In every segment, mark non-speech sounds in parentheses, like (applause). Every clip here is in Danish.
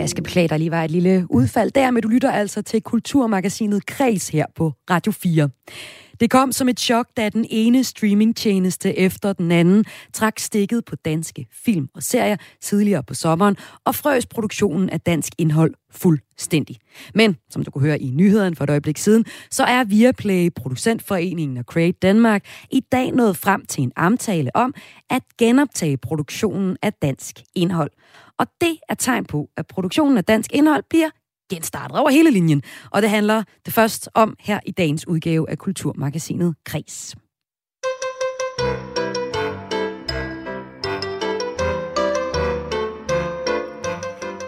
Jeg skal beklage, der lige var et lille udfald der, men du lytter altså til Kulturmagasinet Kreds her på Radio 4. Det kom som et chok, da den ene streamingtjeneste efter den anden trak stikket på danske film og serier tidligere på sommeren og frøs produktionen af dansk indhold fuldstændig. Men, som du kunne høre i nyhederne for et øjeblik siden, så er Viaplay, producentforeningen og Create Danmark i dag nået frem til en amtale om at genoptage produktionen af dansk indhold. Og det er tegn på, at produktionen af dansk indhold bliver genstartet over hele linjen. Og det handler det først om her i dagens udgave af Kulturmagasinet Kris.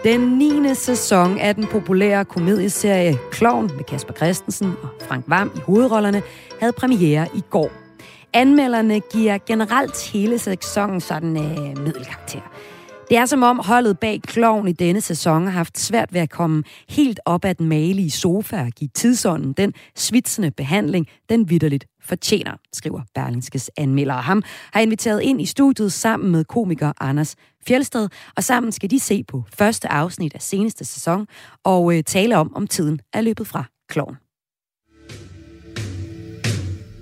Den 9. sæson af den populære komedieserie Klovn med Kasper Christensen og Frank Vam i hovedrollerne havde premiere i går. Anmelderne giver generelt hele sæsonen sådan øh, middelkarakter. Det er som om holdet bag kloven i denne sæson har haft svært ved at komme helt op ad den malige sofa og give tidsånden den svitsende behandling, den vidderligt fortjener, skriver Berlingskes anmelder. Ham har inviteret ind i studiet sammen med komiker Anders Fjelsted, og sammen skal de se på første afsnit af seneste sæson og øh, tale om, om tiden er løbet fra kloven.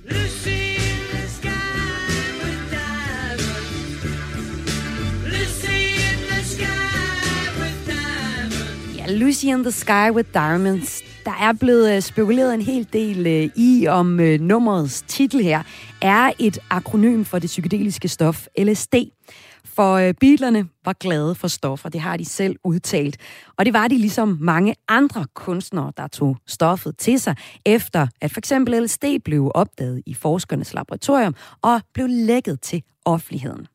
Lucy Lucy in the Sky with Diamonds. Der er blevet øh, spekuleret en hel del øh, i, om øh, nummerets titel her er et akronym for det psykedeliske stof LSD. For Beatlerne var glade for stoffer, det har de selv udtalt. Og det var de ligesom mange andre kunstnere, der tog stoffet til sig, efter at for eksempel LSD blev opdaget i forskernes laboratorium og blev lækket til offentligheden.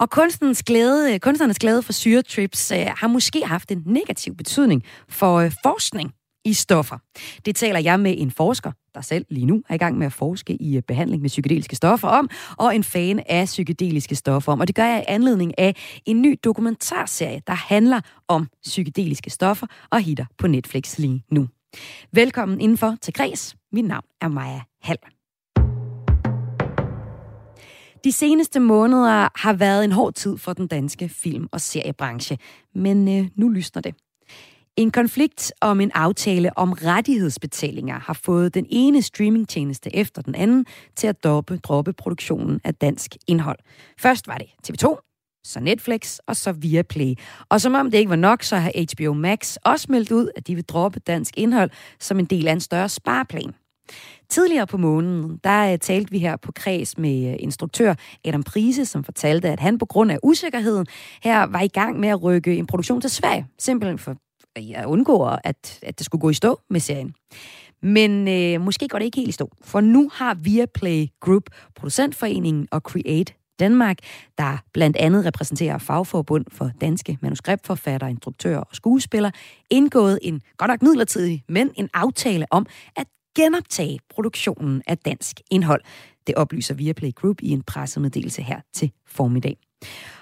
Og kunstens glæde, øh, kunstnernes glæde for syretrips øh, har måske haft en negativ betydning for øh, forskning i stoffer. Det taler jeg med en forsker, der selv lige nu er i gang med at forske i øh, behandling med psykedeliske stoffer om, og en fan af psykedeliske stoffer om. Og det gør jeg i anledning af en ny dokumentarserie, der handler om psykedeliske stoffer og hitter på Netflix lige nu. Velkommen indenfor til Græs. Mit navn er Maja Hall. De seneste måneder har været en hård tid for den danske film- og seriebranche, men øh, nu lysner det. En konflikt om en aftale om rettighedsbetalinger har fået den ene streamingtjeneste efter den anden til at droppe, droppe produktionen af dansk indhold. Først var det TV2, så Netflix og så Viaplay. Og som om det ikke var nok, så har HBO Max også meldt ud, at de vil droppe dansk indhold som en del af en større spareplan. Tidligere på måneden, der øh, talte vi her på kreds med øh, instruktør Adam Prise, som fortalte, at han på grund af usikkerheden her var i gang med at rykke en produktion til Sverige, simpelthen for at undgå, at, at det skulle gå i stå med serien. Men øh, måske går det ikke helt i stå, for nu har Viaplay Group, producentforeningen og Create Danmark, der blandt andet repræsenterer fagforbund for danske manuskriptforfattere, instruktører og skuespillere, indgået en godt nok midlertidig, men en aftale om at genoptage produktionen af dansk indhold. Det oplyser Viaplay Group i en pressemeddelelse her til formiddag.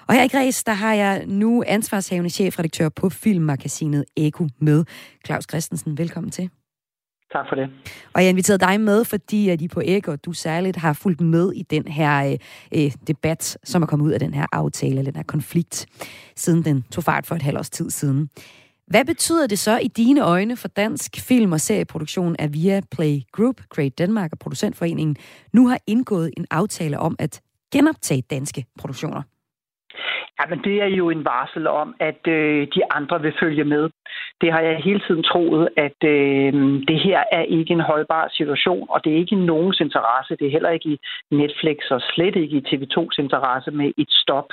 Og her i Græs, der har jeg nu ansvarshavende chefredaktør på filmmagasinet Eko med. Claus Christensen, velkommen til. Tak for det. Og jeg inviterede dig med, fordi at I på Eko, du særligt har fulgt med i den her øh, øh, debat, som er kommet ud af den her aftale, den her konflikt, siden den tog fart for et halvt års tid siden. Hvad betyder det så i dine øjne for dansk film- og serieproduktion, at via Play Group, Great Danmark og Producentforeningen nu har indgået en aftale om at genoptage danske produktioner? Ja, men det er jo en varsel om, at øh, de andre vil følge med. Det har jeg hele tiden troet, at øh, det her er ikke en holdbar situation, og det er ikke i nogens interesse. Det er heller ikke i Netflix og slet ikke i TV2's interesse med et stop.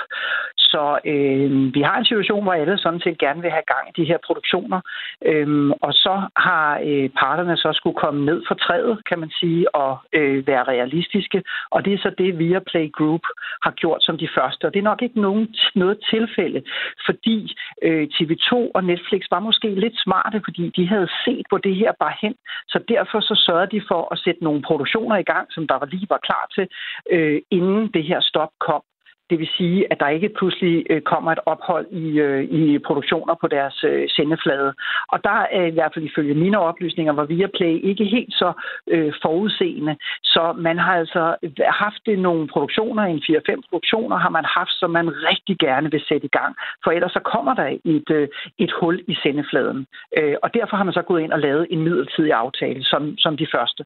Så øh, vi har en situation, hvor alle sådan set gerne vil have gang i de her produktioner. Øh, og så har øh, parterne så skulle komme ned for træet, kan man sige, og øh, være realistiske. Og det er så det, Viaplay Group har gjort som de første. Og det er nok ikke nogen, noget tilfælde, fordi øh, TV2 og Netflix var måske lidt smarte, fordi de havde set på det her bare hen. Så derfor så sørgede de for at sætte nogle produktioner i gang, som der lige var klar til, øh, inden det her stop kom. Det vil sige, at der ikke pludselig øh, kommer et ophold i, øh, i produktioner på deres øh, sendeflade. Og der er i hvert fald ifølge mine oplysninger, hvor Viaplay ikke helt så øh, forudseende. Så man har altså haft nogle produktioner, en 4-5 produktioner har man haft, som man rigtig gerne vil sætte i gang. For ellers så kommer der et, øh, et hul i sendefladen. Øh, og derfor har man så gået ind og lavet en midlertidig aftale, som, som de første.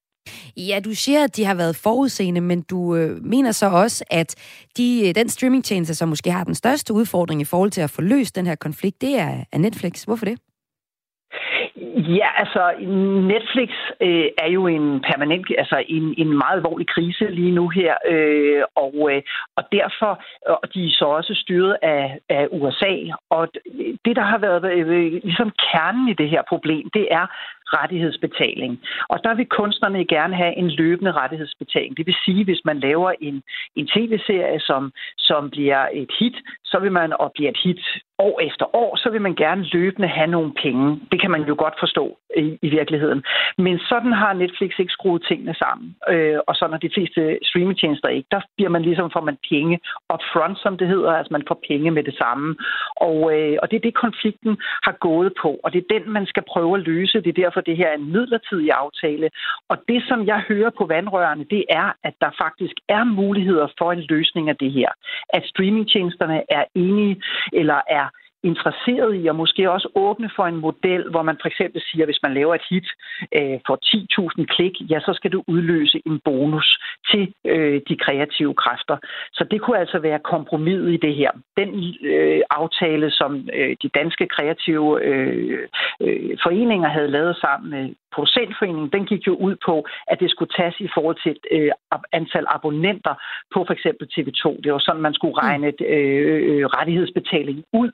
Ja, du siger, at de har været forudseende, men du øh, mener så også, at de, øh, den streamingtjeneste, som måske har den største udfordring i forhold til at få løst den her konflikt, det er, er Netflix. Hvorfor det? Ja, altså Netflix øh, er jo en permanent, altså en, en meget alvorlig krise lige nu her, øh, og, øh, og derfor øh, og de er så også styret af, af USA. Og det, der har været øh, øh, ligesom kernen i det her problem, det er rettighedsbetaling. Og der vil kunstnerne gerne have en løbende rettighedsbetaling. Det vil sige, hvis man laver en, en tv-serie, som, som bliver et hit, så vil man og bliver et hit år efter år, så vil man gerne løbende have nogle penge. Det kan man jo godt forstå i, i virkeligheden. Men sådan har Netflix ikke skruet tingene sammen. Øh, og sådan når de fleste streamingtjenester ikke. Der bliver man ligesom, får man penge upfront, som det hedder. Altså man får penge med det samme. Og, øh, og det er det, konflikten har gået på. Og det er den, man skal prøve at løse. Det er derfor, det her er en midlertidig aftale. Og det, som jeg hører på vandrørene, det er, at der faktisk er muligheder for en løsning af det her. At streamingtjenesterne er enige eller er interesseret i, og måske også åbne for en model, hvor man for eksempel siger, hvis man laver et hit øh, for 10.000 klik, ja, så skal du udløse en bonus til øh, de kreative kræfter. Så det kunne altså være kompromiset i det her. Den øh, aftale, som øh, de danske kreative øh, øh, foreninger havde lavet sammen med producentforeningen, den gik jo ud på, at det skulle tages i forhold til et øh, antal abonnenter på for eksempel TV2. Det var sådan, man skulle regne et, øh, øh, rettighedsbetaling ud.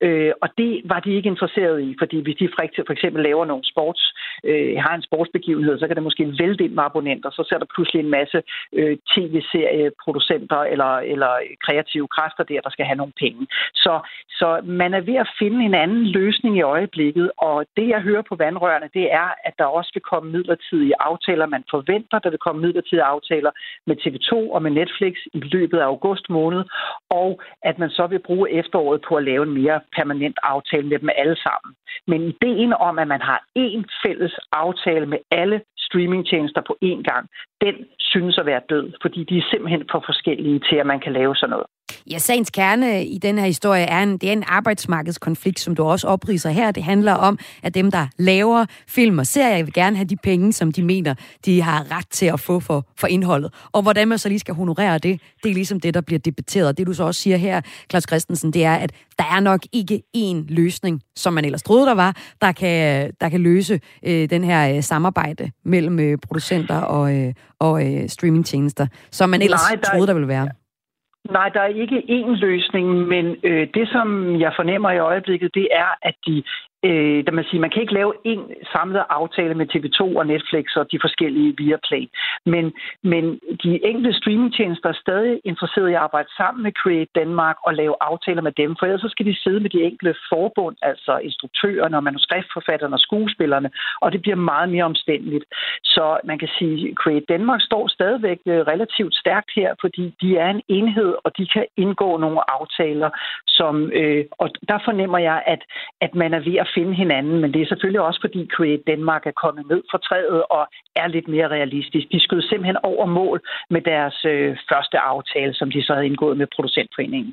Øh, og det var de ikke interesseret i, fordi hvis de for eksempel laver nogle sports, øh, har en sportsbegivenhed, så kan det måske vælte ind med abonnenter. Så ser der pludselig en masse øh, tv-serieproducenter eller, eller kreative kræfter der, der skal have nogle penge. Så, så man er ved at finde en anden løsning i øjeblikket, og det jeg hører på vandrørene, det er, at der også vil komme midlertidige aftaler. Man forventer, der vil komme midlertidige aftaler med TV2 og med Netflix i løbet af august måned, og at man så vil bruge efteråret på at lave en mere permanent aftale med dem alle sammen. Men ideen om, at man har én fælles aftale med alle streamingtjenester på én gang, den synes at være død, fordi de er simpelthen for forskellige til, at man kan lave sådan noget. Ja, sagens kerne i den her historie er en, det er en arbejdsmarkedskonflikt, som du også opriser her. Det handler om, at dem, der laver film og serier, vil gerne have de penge, som de mener, de har ret til at få for, for indholdet. Og hvordan man så lige skal honorere det, det er ligesom det, der bliver debatteret. Det du så også siger her, Claus Christensen, det er, at der er nok ikke én løsning, som man ellers troede, der var, der kan, der kan løse øh, den her øh, samarbejde mellem øh, producenter og, øh, og øh, streamingtjenester, som man ellers Nej, der... troede, der ville være. Nej, der er ikke én løsning, men øh, det, som jeg fornemmer i øjeblikket, det er, at de øh, der man siger, man kan ikke lave en samlet aftale med TV2 og Netflix og de forskellige Viaplay. Men, men de enkelte streamingtjenester er stadig interesserede i at arbejde sammen med Create Danmark og lave aftaler med dem, for ellers så skal de sidde med de enkelte forbund, altså instruktørerne og manuskriptforfatterne og skuespillerne, og det bliver meget mere omstændeligt. Så man kan sige, Create Danmark står stadigvæk øh, relativt stærkt her, fordi de er en enhed, og de kan indgå nogle aftaler, som, øh, og der fornemmer jeg, at, at man er ved at finde hinanden, men det er selvfølgelig også fordi Create Danmark er kommet ned fra træet og er lidt mere realistisk. De skød simpelthen over mål med deres øh, første aftale, som de så havde indgået med producentforeningen.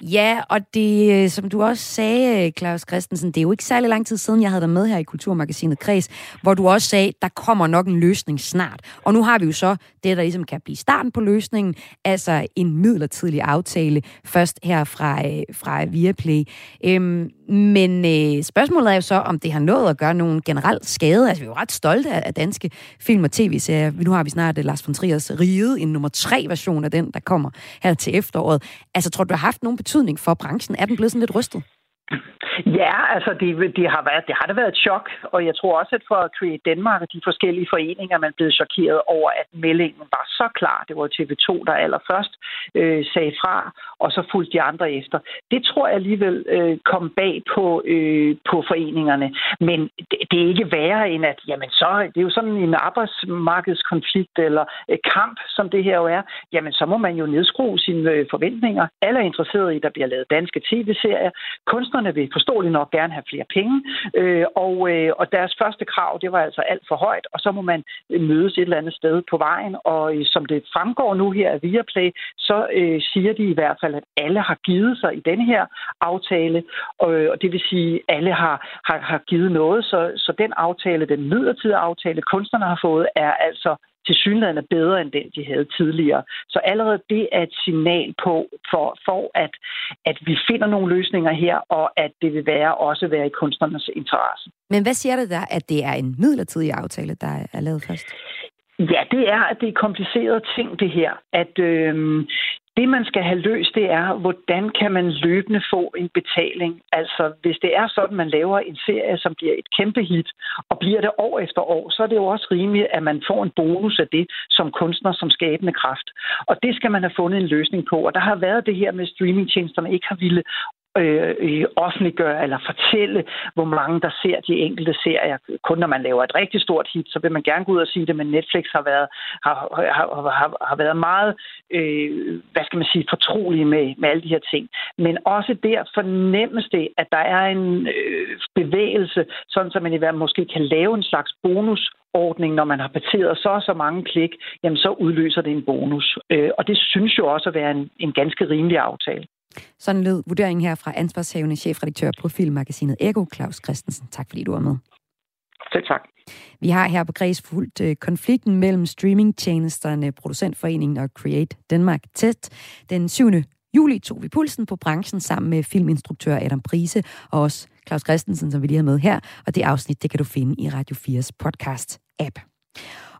Ja, og det, øh, som du også sagde, øh, Claus Christensen, det er jo ikke særlig lang tid siden, jeg havde dig med her i Kulturmagasinet Kreds, hvor du også sagde, der kommer nok en løsning snart. Og nu har vi jo så det, der ligesom kan blive starten på løsningen, altså en midlertidig aftale, først her fra, øh, fra Viaplay. Øhm, men øh, spørgsmålet er jo så, om det har nået at gøre nogen generel skade. Altså, vi er jo ret stolte af, af danske film og tv-serier. Nu har vi snart Lars von Triers Riget, en nummer tre version af den, der kommer her til efteråret. Altså, tror du, du har haft nogen betydning for branchen? Er den blevet sådan lidt rystet? Ja, altså det, det, har været, det har da været et chok, og jeg tror også, at for Create Danmark og de forskellige foreninger, man er blevet chokeret over, at meldingen var så klar. Det var TV2, der allerførst øh, sagde fra, og så fulgte de andre efter. Det tror jeg alligevel øh, kom bag på, øh, på foreningerne. Men det, det er ikke værre end, at jamen så, det er jo sådan en arbejdsmarkedskonflikt eller øh, kamp, som det her jo er. Jamen så må man jo nedskrue sine øh, forventninger. Alle er interesserede i, at der bliver lavet danske tv-serier. Kunstnerne vil forståeligt nok gerne have flere penge, øh, og, øh, og deres første krav, det var altså alt for højt, og så må man øh, mødes et eller andet sted på vejen, og øh, som det fremgår nu her af Viaplay, så øh, siger de i hvert fald, at alle har givet sig i denne her aftale, og, øh, og det vil sige, at alle har, har, har givet noget, så, så den aftale, den midlertidige aftale, kunstnerne har fået, er altså til synligheden er bedre end den, de havde tidligere. Så allerede det er et signal på, for, for at, at vi finder nogle løsninger her, og at det vil være også være i kunstnernes interesse. Men hvad siger det der, at det er en midlertidig aftale, der er lavet først? Ja, det er, at det er komplicerede ting, det her. At øh, det, man skal have løst, det er, hvordan kan man løbende få en betaling? Altså, hvis det er sådan, man laver en serie, som bliver et kæmpe hit, og bliver det år efter år, så er det jo også rimeligt, at man får en bonus af det som kunstner, som skabende kraft. Og det skal man have fundet en løsning på. Og der har været det her med streamingtjenesterne ikke har ville øh, offentliggøre eller fortælle, hvor mange der ser de enkelte serier. Kun når man laver et rigtig stort hit, så vil man gerne gå ud og sige det, men Netflix har været, har, har, har, har været meget, øh, hvad skal man sige, fortrolige med, med alle de her ting. Men også der fornemmes det, at der er en øh, bevægelse, sådan så man i hvert måske kan lave en slags bonus ordning, når man har parteret så og så mange klik, jamen så udløser det en bonus. Øh, og det synes jo også at være en, en ganske rimelig aftale. Sådan lød vurderingen her fra ansvarshavende chefredaktør på filmmagasinet Ego, Claus Christensen. Tak fordi du var med. Selv tak. Vi har her på Græs fuldt øh, konflikten mellem streamingtjenesterne, Producentforeningen og Create Danmark tæt. Den 7. juli tog vi pulsen på branchen sammen med filminstruktør Adam Prise og også Claus Christensen, som vi lige har med her. Og det afsnit, det kan du finde i Radio 4's podcast-app.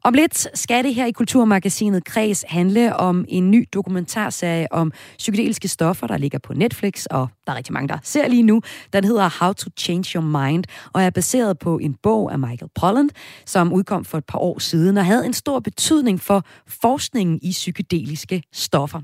Om lidt skal det her i Kulturmagasinet Kreds handle om en ny dokumentarserie om psykedeliske stoffer, der ligger på Netflix, og der er rigtig mange, der ser lige nu. Den hedder How to Change Your Mind, og er baseret på en bog af Michael Pollan, som udkom for et par år siden, og havde en stor betydning for forskningen i psykedeliske stoffer.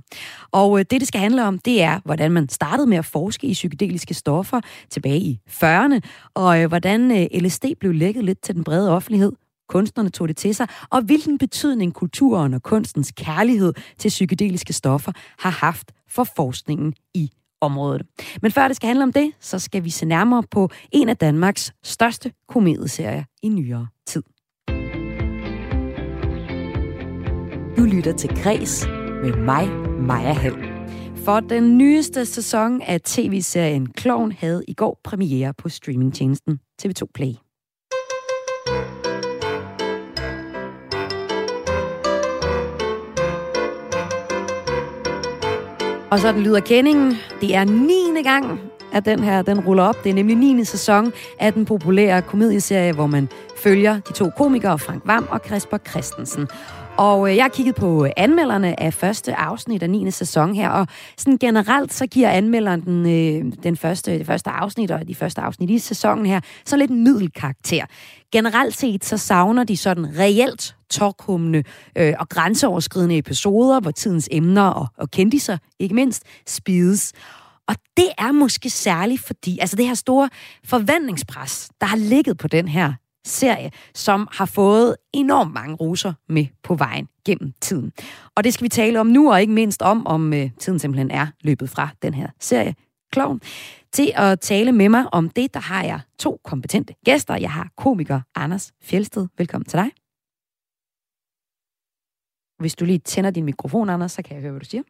Og øh, det, det skal handle om, det er, hvordan man startede med at forske i psykedeliske stoffer tilbage i 40'erne, og øh, hvordan øh, LSD blev lækket lidt til den brede offentlighed, kunstnerne tog det til sig, og hvilken betydning kulturen og kunstens kærlighed til psykedeliske stoffer har haft for forskningen i området. Men før det skal handle om det, så skal vi se nærmere på en af Danmarks største komedieserier i nyere tid. Du lytter til Græs med mig, Maja Hall. For den nyeste sæson af tv-serien Kloven havde i går premiere på streamingtjenesten TV2 Play. Og så den lyder kendingen. Det er 9. gang, at den her den ruller op. Det er nemlig 9. sæson af den populære komedieserie, hvor man følger de to komikere, Frank Vam og Kasper Christensen. Og øh, jeg har kigget på øh, anmelderne af første afsnit af 9. sæson her, og sådan generelt så giver anmelderen den, øh, den første, det første afsnit og de første afsnit i sæsonen her så lidt middelkarakter. Generelt set så savner de sådan reelt tårkummende øh, og grænseoverskridende episoder, hvor tidens emner og, og kendiser, ikke mindst, spides. Og det er måske særligt fordi, altså det her store forventningspres, der har ligget på den her serie, som har fået enormt mange roser med på vejen gennem tiden. Og det skal vi tale om nu, og ikke mindst om, om øh, tiden simpelthen er løbet fra den her serie, Kloven. Til at tale med mig om det, der har jeg to kompetente gæster. Jeg har komiker Anders Fjelsted. Velkommen til dig. Hvis du lige tænder din mikrofon, Anders, så kan jeg høre, hvad du siger.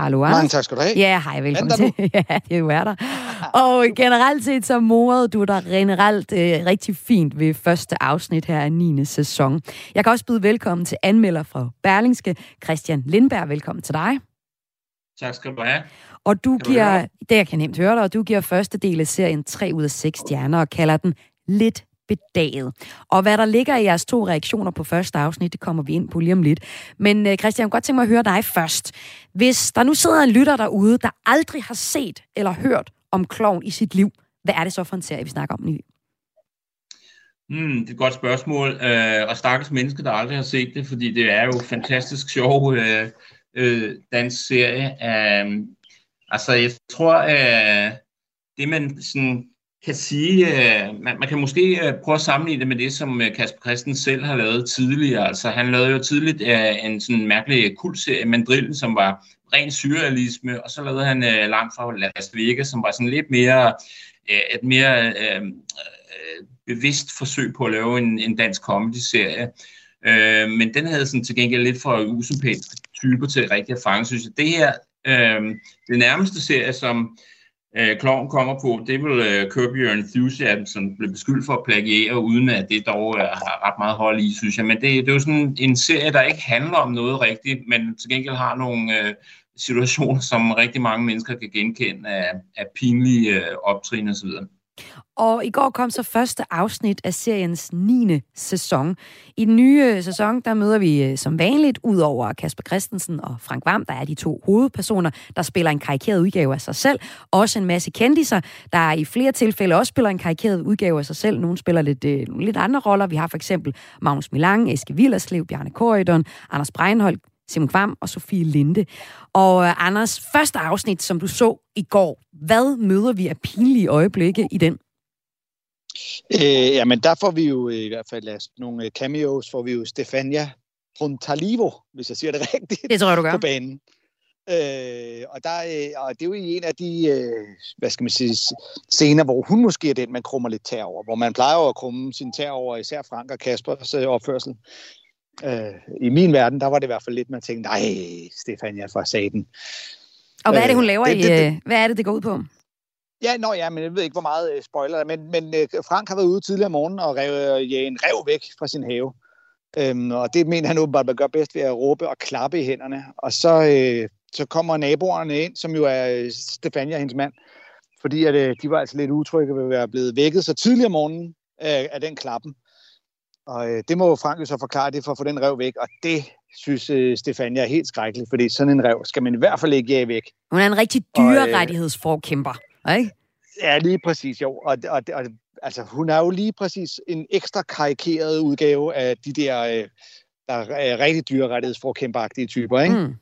Hallo, Anders. Mange tak skal du have. Ja, hej, velkommen til. (laughs) ja, det er jo er der. Og generelt set så morede du dig generelt øh, rigtig fint ved første afsnit her af 9. sæson. Jeg kan også byde velkommen til anmelder fra Berlingske, Christian Lindberg. Velkommen til dig. Tak skal du have. Og du kan giver, du det jeg kan nemt høre dig, og du giver første del af serien 3 ud af 6 stjerner og kalder den lidt bedaget. Og hvad der ligger i jeres to reaktioner på første afsnit, det kommer vi ind på lige om lidt. Men øh, Christian, jeg kunne godt tænke mig at høre dig først. Hvis der nu sidder en lytter derude, der aldrig har set eller hørt om klovn i sit liv, hvad er det så for en serie, vi snakker om nu? Mm, det er et godt spørgsmål. Øh, og stakkels menneske, der aldrig har set det, fordi det er jo fantastisk sjov øh, øh, dansk serie. Øh, altså, jeg tror, øh, det man sådan kan sige, øh, man, man kan måske øh, prøve at sammenligne det med det, som øh, Kasper Christen selv har lavet tidligere. Altså, han lavede jo tidligt øh, en sådan mærkelig kultserie, Mandrillen, som var ren surrealisme, og så lavede han øh, langt fra Las Vegas, som var sådan lidt mere, øh, et mere øh, øh, bevidst forsøg på at lave en, en dansk comedy-serie. Øh, men den havde sådan til gengæld lidt for usympatiske typer til rigtig at fange, synes jeg. Det her, øh, det nærmeste serie, som øh, Kloven kommer på, det vil øh, Curb Your Enthusiasm, som blev beskyldt for at plagiere, uden at det dog øh, har ret meget hold i, synes jeg. Men det, det er jo sådan en serie, der ikke handler om noget rigtigt, men til gengæld har nogle øh, situationer, som rigtig mange mennesker kan genkende af, af pinlige øh, optrin osv. Og i går kom så første afsnit af seriens 9. sæson. I den nye øh, sæson, der møder vi øh, som vanligt, ud over Kasper Christensen og Frank Vam, der er de to hovedpersoner, der spiller en karikeret udgave af sig selv. Også en masse kendiser, der i flere tilfælde også spiller en karikeret udgave af sig selv. Nogle spiller lidt, øh, lidt andre roller. Vi har for eksempel Magnus Milang, Eske Villerslev, Bjarne Korydon, Anders Breinholt, Simon Kvam og Sofie Linde. Og øh, Anders, første afsnit, som du så i går, hvad møder vi af pinlige øjeblikke i den? Øh, jamen, der får vi jo i hvert fald altså, nogle øh, cameos, får vi jo Stefania Frontalivo, hvis jeg siger det (laughs) rigtigt, det tror jeg, du gør. på banen. Øh, og, der, øh, og det er jo en af de, øh, hvad skal man sige, scener, hvor hun måske er den, man krummer lidt tær over. Hvor man plejer at krumme sin tær over, især Frank og Kaspers øh, opførsel. Øh, I min verden, der var det i hvert fald lidt, man tænkte, nej, Stefania for saten. Og hvad er det, hun laver det, det, det, i, hvad er det, det går ud på? Ja, nå ja, men jeg ved ikke, hvor meget uh, spoiler men, men uh, Frank har været ude tidligere om morgenen og rev, uh, ja, en rev væk fra sin have. Um, og det mener han åbenbart, at gøre bedst ved at råbe og klappe i hænderne. Og så, uh, så kommer naboerne ind, som jo er Stefania, hendes mand, fordi at, uh, de var altså lidt utrygge ved at være blevet vækket så tidligere om morgenen uh, af den klappen. Og uh, det må Frank jo så forklare det for at få den rev væk, og det synes uh, Stefania er helt skrækkeligt, fordi sådan en rev skal man i hvert fald ikke jage væk. Hun er en rigtig dyrerettighedsforkæmper ikke? Ja, lige præcis, jo. Og, og, og altså, hun er jo lige præcis en ekstra karikeret udgave af de der, øh, der er rigtig dyrerettighedsforkæmperagtige typer, ikke? Mm.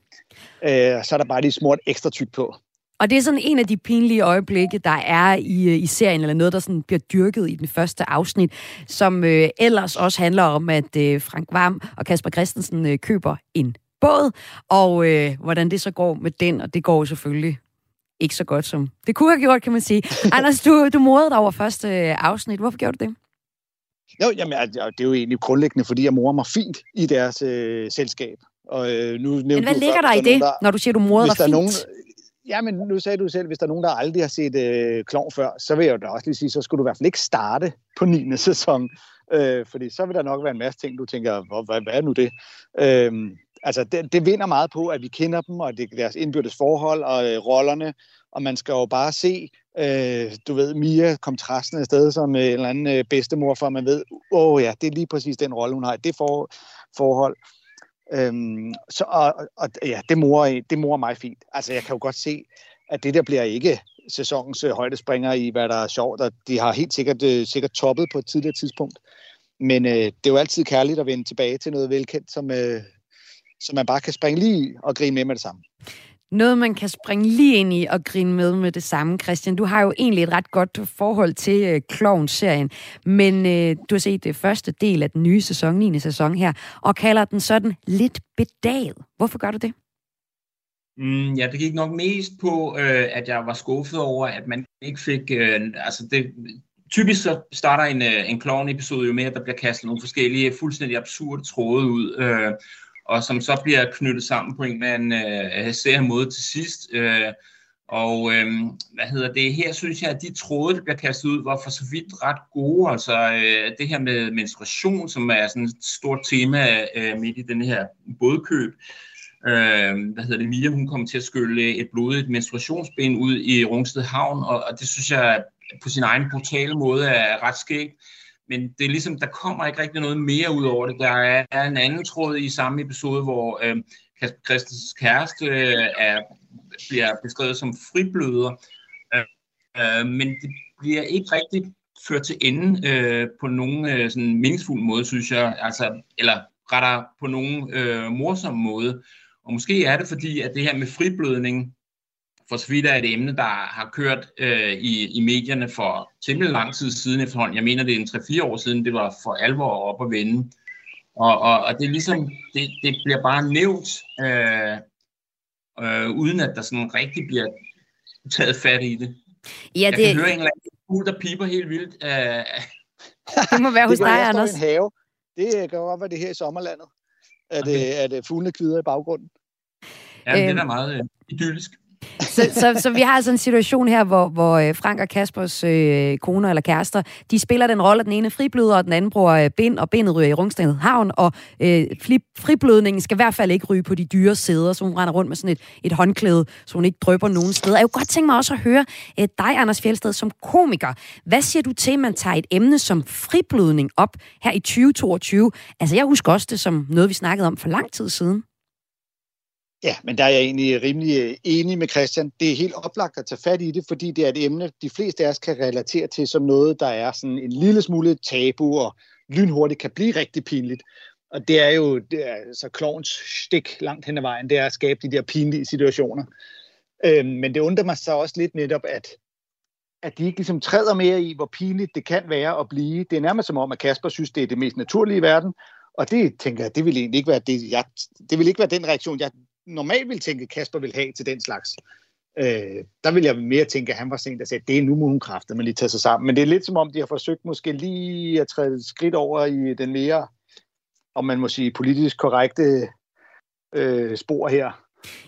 Øh, så er der bare lige smurt ekstra tyk på. Og det er sådan en af de pinlige øjeblikke, der er i, øh, i serien, eller noget, der sådan bliver dyrket i den første afsnit, som øh, ellers også handler om, at øh, Frank Varm og Kasper Christensen øh, køber en båd, og øh, hvordan det så går med den, og det går selvfølgelig ikke så godt, som det kunne have gjort, kan man sige. (laughs) Anders, du, du modede dig over første øh, afsnit. Hvorfor gjorde du det? Jo, jamen, det er jo egentlig grundlæggende, fordi jeg morer mig fint i deres øh, selskab. Og, øh, nu Men hvad ligger der i det, der, når du siger, du morer dig fint? Nogen, ja, men nu sagde du selv, hvis der er nogen, der aldrig har set øh, klovn før, så vil jeg jo da også lige sige, så skulle du i hvert fald ikke starte på 9. sæson. Øh, fordi så vil der nok være en masse ting, du tænker, hvad, hvad er nu det? Øh, altså det, det vinder meget på, at vi kender dem, og det, deres indbyrdes forhold og øh, rollerne, og man skal jo bare se, øh, du ved, Mia kom træsende afsted som øh, en eller anden øh, bedstemor, for man ved, åh oh, ja, det er lige præcis den rolle, hun har, det for, forhold. Øhm, så, og, og ja, det morer, det morer mig fint. Altså jeg kan jo godt se, at det der bliver ikke sæsonens øh, højdespringer i, hvad der er sjovt, og de har helt sikkert, øh, sikkert toppet på et tidligere tidspunkt. Men øh, det er jo altid kærligt at vende tilbage til noget velkendt, som, øh, så man bare kan springe lige og grine med med det samme. Noget, man kan springe lige ind i og grine med med det samme, Christian. Du har jo egentlig et ret godt forhold til uh, Clown-serien, men uh, du har set det første del af den nye sæson, 9. sæson her, og kalder den sådan lidt bedaget. Hvorfor gør du det? Mm, ja, det gik nok mest på, øh, at jeg var skuffet over, at man ikke fik... Øh, altså det, typisk så starter en, øh, en clown-episode jo med, at der bliver kastet nogle forskellige, fuldstændig absurde tråde ud. Øh, og som så bliver knyttet sammen på en eller anden øh, serie måde til sidst. Øh, og øh, hvad hedder det? Her synes jeg, at de tråde, der bliver kastet ud, var for så vidt ret gode. Altså øh, det her med menstruation, som er sådan et stort tema øh, midt i den her bådkøb. Øh, hvad hedder det? Mia, hun kommer til at skylle et blodigt menstruationsben ud i Rungsted Havn, og, og det synes jeg på sin egen brutale måde er ret skægt men det er ligesom, der kommer ikke rigtig noget mere ud over det. Der er, er en anden tråd i samme episode, hvor øh, Kasper Christens kæreste øh, er, bliver beskrevet som fribløder, øh, øh, men det bliver ikke rigtig ført til ende øh, på nogen øh, sådan meningsfuld måde, synes jeg, altså, eller retter på nogen øh, morsom måde. Og måske er det fordi, at det her med friblødning, for så vidt er et emne, der har kørt øh, i, i medierne for temmelig lang tid siden efterhånden. Jeg mener, det er en 3-4 år siden, det var for alvor op at vende. Og, og, og det er ligesom, det, det bliver bare nævnt, øh, øh, uden at der sådan rigtig bliver taget fat i det. Ja, jeg det... kan høre en eller anden fugl, der piper helt vildt. Øh. Det må være hos dig, Anders. En have. Det kan godt være det her i sommerlandet. Er okay. det, er det fuglene kvider i baggrunden? Ja, det er da øhm. meget øh, idyllisk. Så, så, så vi har altså en situation her, hvor, hvor øh, Frank og Kaspers øh, koner eller kærester, de spiller den rolle, at den ene fribløder, og den anden bruger øh, bind, og bindet ryger i Rungstedet Havn, og øh, friblødningen skal i hvert fald ikke ryge på de dyre sæder, så hun render rundt med sådan et, et håndklæde, så hun ikke drøber nogen steder. Jeg kunne godt tænke mig også at høre øh, dig, Anders Fjeldsted, som komiker. Hvad siger du til, at man tager et emne som friblødning op her i 2022? Altså, jeg husker også det som noget, vi snakkede om for lang tid siden. Ja, men der er jeg egentlig rimelig øh, enig med Christian. Det er helt oplagt at tage fat i det, fordi det er et emne, de fleste af os kan relatere til som noget, der er sådan en lille smule tabu og lynhurtigt kan blive rigtig pinligt. Og det er jo det er, altså klovens stik langt hen ad vejen, det er at skabe de der pinlige situationer. Øhm, men det undrer mig så også lidt netop, at, at de ikke ligesom træder mere i, hvor pinligt det kan være at blive. Det er nærmest som om, at Kasper synes, det er det mest naturlige i verden, og det tænker jeg, det vil egentlig ikke være det, jeg, det vil ikke være den reaktion, jeg normalt vil tænke, Kasper vil have til den slags. Øh, der vil jeg mere tænke, at han var sent og sagde, det er nu må hun kræfte, men lige tage sig sammen. Men det er lidt som om, de har forsøgt måske lige at træde et skridt over i den mere, om man må sige, politisk korrekte øh, spor her.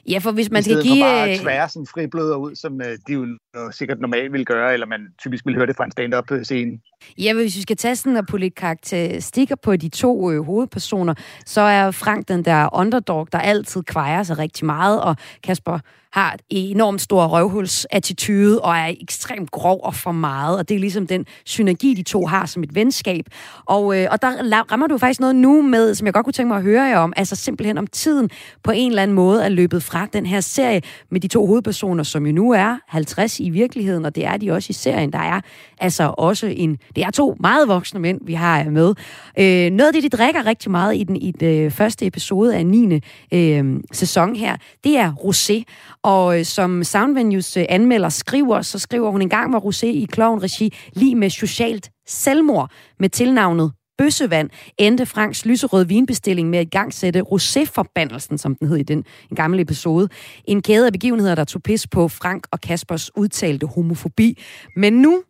Ja, for hvis man skal give... for bare at tvære sådan fribløder ud, som øh, de jo sikkert normalt vil gøre, eller man typisk vil høre det fra en stand-up-scene. Ja, hvis vi skal tage sådan og putte karakteristikker på de to øh, hovedpersoner, så er Frank den der underdog, der altid kvejer sig rigtig meget, og Kasper har et enormt stor røvhulsattitude og er ekstremt grov og for meget, og det er ligesom den synergi, de to har som et venskab. Og, øh, og der rammer du faktisk noget nu med, som jeg godt kunne tænke mig at høre jer om, altså simpelthen om tiden på en eller anden måde er løbet fra den her serie med de to hovedpersoner, som jo nu er 50 i virkeligheden, og det er de også i serien. Der er altså også en, det er to meget voksne mænd, vi har med. Øh, noget af det, de drikker rigtig meget i den, i den øh, første episode af 9. Øh, sæson her, det er rosé. Og øh, som Soundvenues øh, anmelder skriver, så skriver hun en gang var rosé i klovnregi lige med socialt selvmord med tilnavnet bøssevand, endte Franks lyserød vinbestilling med at igangsætte roséforbandelsen, som den hed i den en gammel episode. En kæde af begivenheder, der tog pis på Frank og Kaspers udtalte homofobi. Men nu,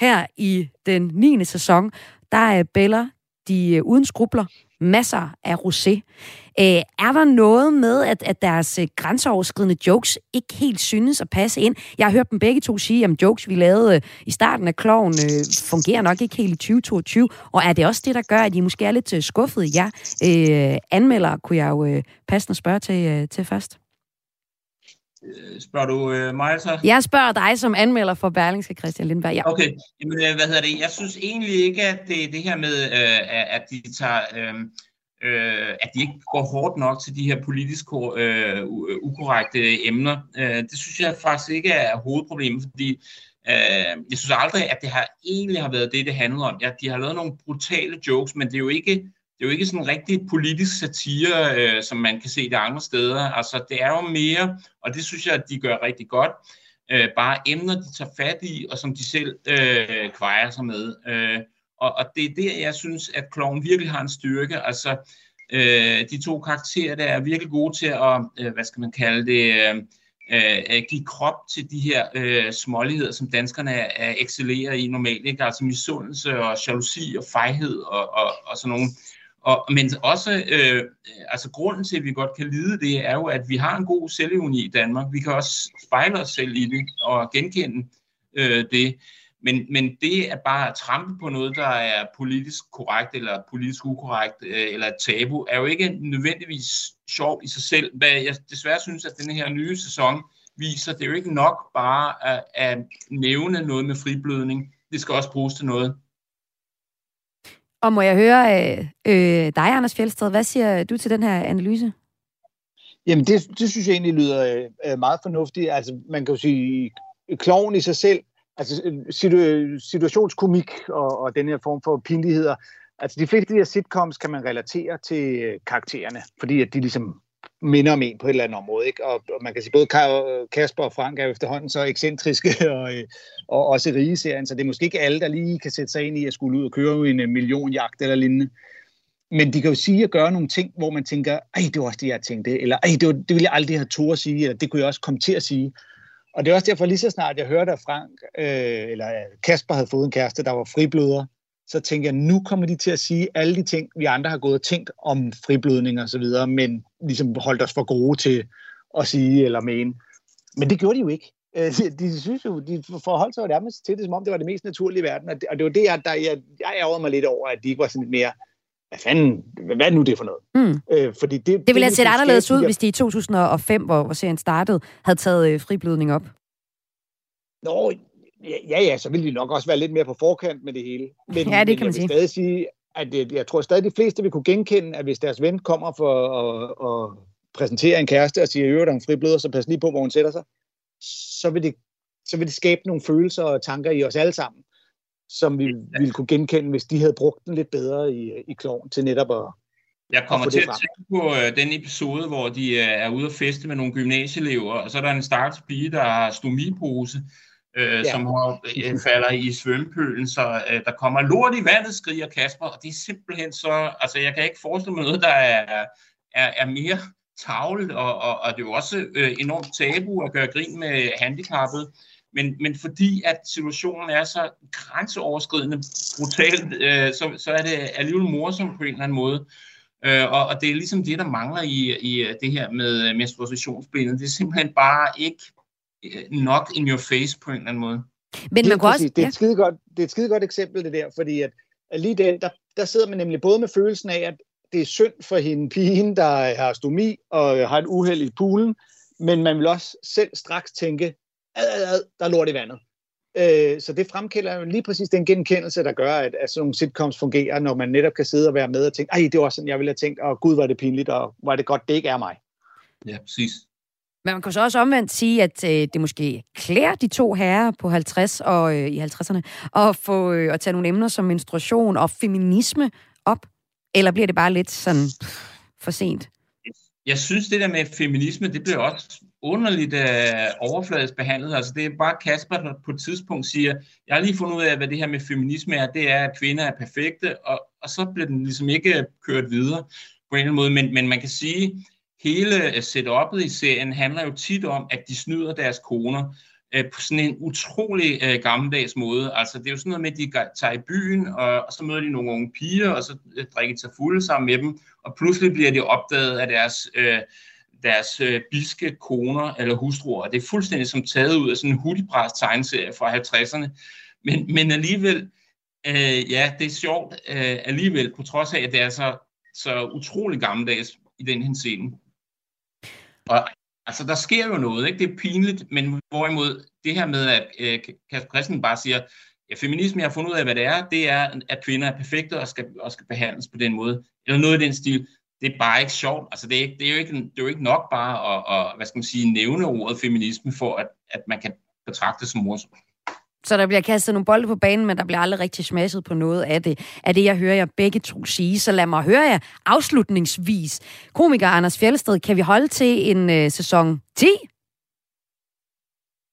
her i den 9. sæson, der er Bella de øh, uden skrubler masser af rosé. Øh, er der noget med, at, at deres øh, grænseoverskridende jokes ikke helt synes at passe ind? Jeg har hørt dem begge to sige, at jokes, vi lavede øh, i starten af kloven, øh, fungerer nok ikke helt i 2022. Og er det også det, der gør, at I måske er lidt øh, skuffede? Ja, øh, anmelder kunne jeg jo øh, passende spørge til, øh, til først. Øh, spørger du øh, mig så? Jeg spørger dig som anmelder for Berlingske, Christian Lindberg. Ja. Okay, Jamen, hvad hedder det? Jeg synes egentlig ikke, at det, det her med, øh, at de tager... Øh, øh, at de ikke går hårdt nok til de her politisk øh, ukorrekte emner. Øh, det synes jeg faktisk ikke er hovedproblemet, fordi øh, jeg synes aldrig, at det har egentlig har været det, det handler om. Ja, de har lavet nogle brutale jokes, men det er jo ikke, det er jo ikke sådan en rigtig politisk satire, øh, som man kan se det andre steder. Altså, det er jo mere, og det synes jeg, at de gør rigtig godt, øh, bare emner, de tager fat i, og som de selv øh, kvejer sig med. Øh, og, og det er der, jeg synes, at kloven virkelig har en styrke. Altså, øh, de to karakterer, der er virkelig gode til at, øh, hvad skal man kalde det, øh, øh give krop til de her øh, småligheder, som danskerne er, er excellerer i normalt. Ikke? Altså misundelse og jalousi og fejhed og, og, og sådan nogle. Og, men også, øh, altså grunden til, at vi godt kan lide det, er jo, at vi har en god selvevni i Danmark. Vi kan også spejle os selv i det og genkende øh, det. Men, men det er bare at trampe på noget, der er politisk korrekt eller politisk ukorrekt øh, eller et tabu, er jo ikke nødvendigvis sjov i sig selv. Hvad jeg desværre synes, at den her nye sæson viser, det er jo ikke nok bare at, at nævne noget med friblødning. Det skal også bruges til noget. Og må jeg høre øh, øh, dig, Anders Fjeldsted, hvad siger du til den her analyse? Jamen, det, det synes jeg egentlig lyder øh, øh meget fornuftigt. Altså, man kan jo sige, kloven i sig selv, altså øh, situ- situationskomik og, og den her form for pinligheder, altså de fleste af de her sitcoms kan man relatere til øh, karaktererne, fordi at de ligesom minder om en på et eller andet område. Ikke? Og, og man kan sige, både Kasper og Frank er efterhånden så ekscentriske (laughs) og, øh, og også rige serien, så det er måske ikke alle, der lige kan sætte sig ind i at skulle ud og køre en øh, millionjagt eller lignende. Men de kan jo sige og gøre nogle ting, hvor man tænker, ej, det var også det, jeg tænkte, eller ej, det, var, det ville jeg aldrig have tog at sige, eller det kunne jeg også komme til at sige. Og det er også derfor, lige så snart jeg hørte, at Frank, øh, eller øh, Kasper havde fået en kæreste, der var fribløder, så tænker jeg, nu kommer de til at sige alle de ting, vi andre har gået og tænkt om friblødning og så videre, men ligesom holdt os for gode til at sige eller mene. Men det gjorde de jo ikke. (laughs) Øh, de, de synes jo, de forholdt sig jo nærmest til det, som om det var det mest naturlige i verden. Og det, og det var det, jeg, der, jeg, jeg ærgede mig lidt over, at de ikke var sådan mere, hvad fanden, hvad er nu det for noget? Mm. Øh, fordi det, det, det ville have set anderledes ud, hvis de i 2005, hvor, hvor serien startede, havde taget øh, friblødning op. Nå, ja, ja, så ville de nok også være lidt mere på forkant med det hele. Men, ja, det kan man sige. stadig sige, at det, jeg tror stadig, de fleste vil kunne genkende, at hvis deres ven kommer for at, at præsentere en kæreste og siger, at der er en fribløder, så pas lige på, hvor hun sætter sig, så vil det, så vil det skabe nogle følelser og tanker i os alle sammen, som vi ja. ville kunne genkende, hvis de havde brugt den lidt bedre i, i kloven til netop at, jeg kommer til at tænke på uh, den episode, hvor de uh, er ude at feste med nogle gymnasieelever, og så er der en stakkels pige, der har stomipose, øh, ja. som øh, falder i svømmepølen, så øh, der kommer lort i vandet, skriger Kasper, og det er simpelthen så, altså jeg kan ikke forestille mig noget, der er, er, er mere tavlet, og, og, og det er jo også øh, enormt tabu at gøre grin med handicappet, men, men fordi at situationen er så grænseoverskridende brutalt, øh, så, så er det alligevel morsomt på en eller anden måde. Øh, og, og det er ligesom det, der mangler i, i det her med menstruationsbindet. Det er simpelthen bare ikke Øh, nok in your face på en eller anden måde. Men man kan også... Det er, et skide godt, det er et skide godt eksempel, det der, fordi at, at lige den, der, der sidder man nemlig både med følelsen af, at det er synd for hende pigen, der har stomi og har et uheld i poolen, men man vil også selv straks tænke, ad, ad, ad, der er lort i vandet. Øh, så det fremkalder jo lige præcis den genkendelse, der gør, at, at sådan nogle sitcoms fungerer, når man netop kan sidde og være med og tænke, ej, det var sådan, jeg ville have tænkt, og gud, var det pinligt, og var det godt, det ikke er mig. Ja, præcis. Men man kan så også omvendt sige, at øh, det måske klæder de to herrer på 50 og øh, i 50'erne at få øh, at tage nogle emner som menstruation og feminisme op. Eller bliver det bare lidt sådan for sent? Jeg synes, det der med feminisme, det bliver også underligt øh, overfladisk behandlet. Altså, det er bare Kasper, der på et tidspunkt siger, jeg har lige fundet ud af, hvad det her med feminisme er. Det er, at kvinder er perfekte, og, og så bliver den ligesom ikke kørt videre på en eller anden måde. Men, men man kan sige, hele øh, setupet i serien handler jo tit om, at de snyder deres koner øh, på sådan en utrolig øh, gammeldags måde. Altså, det er jo sådan noget med, at de tager i byen, og, og så møder de nogle unge piger, og så øh, drikker de sig fulde sammen med dem, og pludselig bliver de opdaget af deres, øh, deres øh, biske koner eller hustruer. Det er fuldstændig som taget ud af sådan en hudibræs tegneserie fra 50'erne. Men, men alligevel, øh, ja, det er sjovt øh, alligevel, på trods af, at det er så, så utrolig gammeldags i den henseende. Og altså, der sker jo noget, ikke? Det er pinligt, men hvorimod det her med, at øh, Kasper Christen bare siger, ja, feminisme, jeg har fundet ud af, hvad det er, det er, at kvinder er perfekte og skal, og skal behandles på den måde. Eller noget i den stil. Det er bare ikke sjovt. Altså, det er, ikke, det er, jo, ikke, det er jo ikke nok bare at, at hvad skal man sige, nævne ordet feminisme, for at, at man kan betragte det som morsomt. Så der bliver kastet nogle bolde på banen, men der bliver aldrig rigtig smasset på noget af det. Af det, jeg hører jer begge to sige. Så lad mig høre jer afslutningsvis. Komiker Anders Fjellsted, kan vi holde til en øh, sæson 10?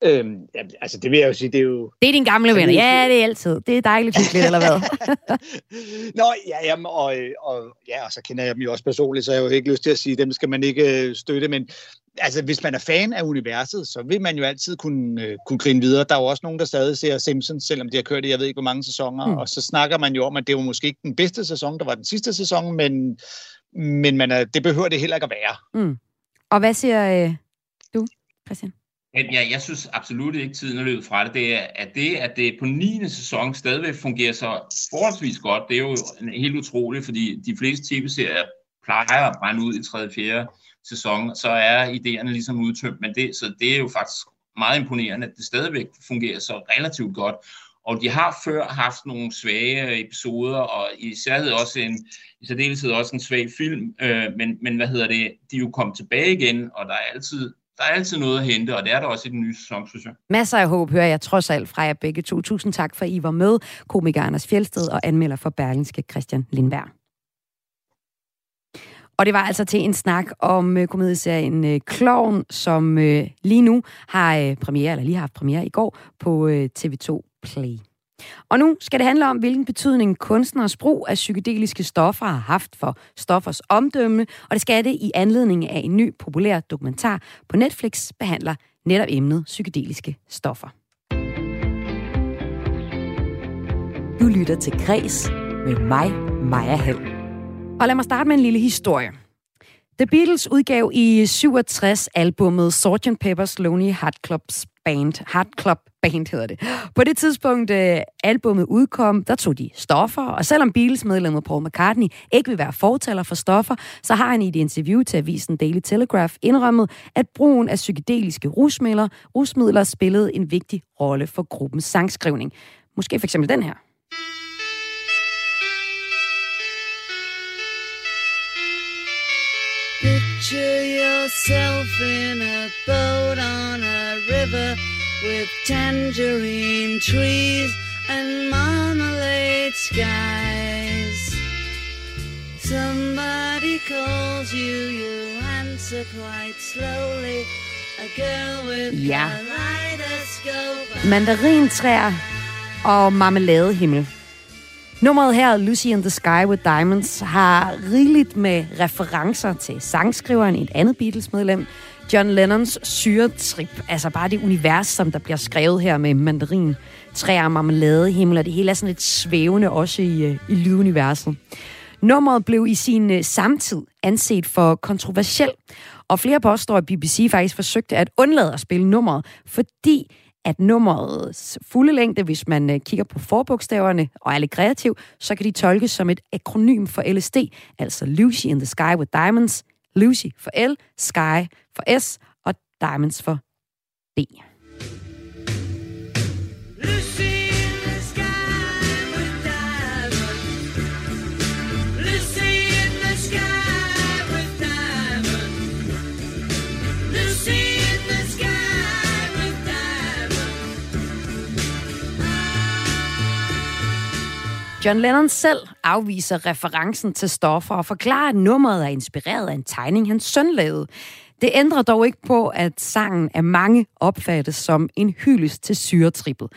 Øhm, ja, altså det vil jeg jo sige, det er jo... Det er din gamle venner. Ja, det er altid. Det er dejligt hyggeligt, (laughs) eller hvad? (laughs) Nå, ja, jamen, og, og, ja, og så kender jeg dem jo også personligt, så jeg har jo ikke lyst til at sige, dem skal man ikke øh, støtte, men altså, hvis man er fan af universet, så vil man jo altid kunne, øh, kunne grine videre. Der er jo også nogen, der stadig ser Simpsons, selvom de har kørt i, jeg ved ikke, hvor mange sæsoner, mm. og så snakker man jo om, at det var måske ikke den bedste sæson, der var den sidste sæson, men, men man er, det behøver det heller ikke at være. Mm. Og hvad siger øh, du, Christian? Ja, jeg synes absolut ikke, tiden er løbet fra det. Det er, at det, at det på 9. sæson stadigvæk fungerer så forholdsvis godt, det er jo helt utroligt, fordi de fleste tv-serier plejer at brænde ud i 3. og 4. sæson, så er idéerne ligesom udtømt, men det, så det er jo faktisk meget imponerende, at det stadigvæk fungerer så relativt godt. Og de har før haft nogle svage episoder, og i særhed også en, i særdeleshed også en svag film, øh, men, men hvad hedder det, de er jo kommet tilbage igen, og der er altid der er altid noget at hente, og det er der også i den nye sæson, synes jeg. Masser af håb hører jeg trods alt fra jer begge to. Tusind tak for, at I var med, komiker Anders Fjeldsted og anmelder for Berlingske Christian Lindberg. Og det var altså til en snak om øh, komedieserien øh, Kloven, som øh, lige nu har øh, premiere, eller lige har haft premiere i går på øh, TV2 Play. Og nu skal det handle om, hvilken betydning kunstners brug af psykedeliske stoffer har haft for stoffers omdømme, og det skal det i anledning af en ny populær dokumentar på Netflix behandler netop emnet psykedeliske stoffer. Du lytter til Græs med mig, Maja Hall. Og lad mig starte med en lille historie. The Beatles udgav i 67 albummet Sgt. Pepper's Lonely Heart Club's Band. Heart Club Band hedder det. På det tidspunkt, øh, uh, albumet udkom, der tog de stoffer, og selvom Beatles-medlemmet Paul McCartney ikke vil være fortaler for stoffer, så har han i et interview til avisen Daily Telegraph indrømmet, at brugen af psykedeliske rusmidler, rusmidler spillede en vigtig rolle for gruppens sangskrivning. Måske for eksempel den her. Picture yourself in a boat on a river with tangerine trees and marmalade skies. Somebody calls you, you answer quite slowly. A girl with ja. a kaleidoscope. Mandarintræer og marmeladehimmel. Nummeret her, Lucy in the Sky with Diamonds, har rigeligt med referencer til sangskriveren, et andet Beatles-medlem, John Lennons syretrip. Altså bare det univers, som der bliver skrevet her med mandarin, træer, marmelade, himmel, og det hele er sådan lidt svævende også i, øh, i lyduniverset. Nummeret blev i sin øh, samtid anset for kontroversiel, og flere påstår, at BBC faktisk forsøgte at undlade at spille nummeret, fordi at nummerets fulde længde, hvis man øh, kigger på forbogstaverne og er lidt kreativ, så kan de tolkes som et akronym for LSD, altså Lucy in the Sky with Diamonds, Lucy for L, Sky for S og Diamonds for D. John Lennon selv afviser referencen til stoffer og forklarer, at nummeret er inspireret af en tegning, hans søn lavede. Det ændrer dog ikke på, at sangen af mange opfattes som en hyldest til syretrippet.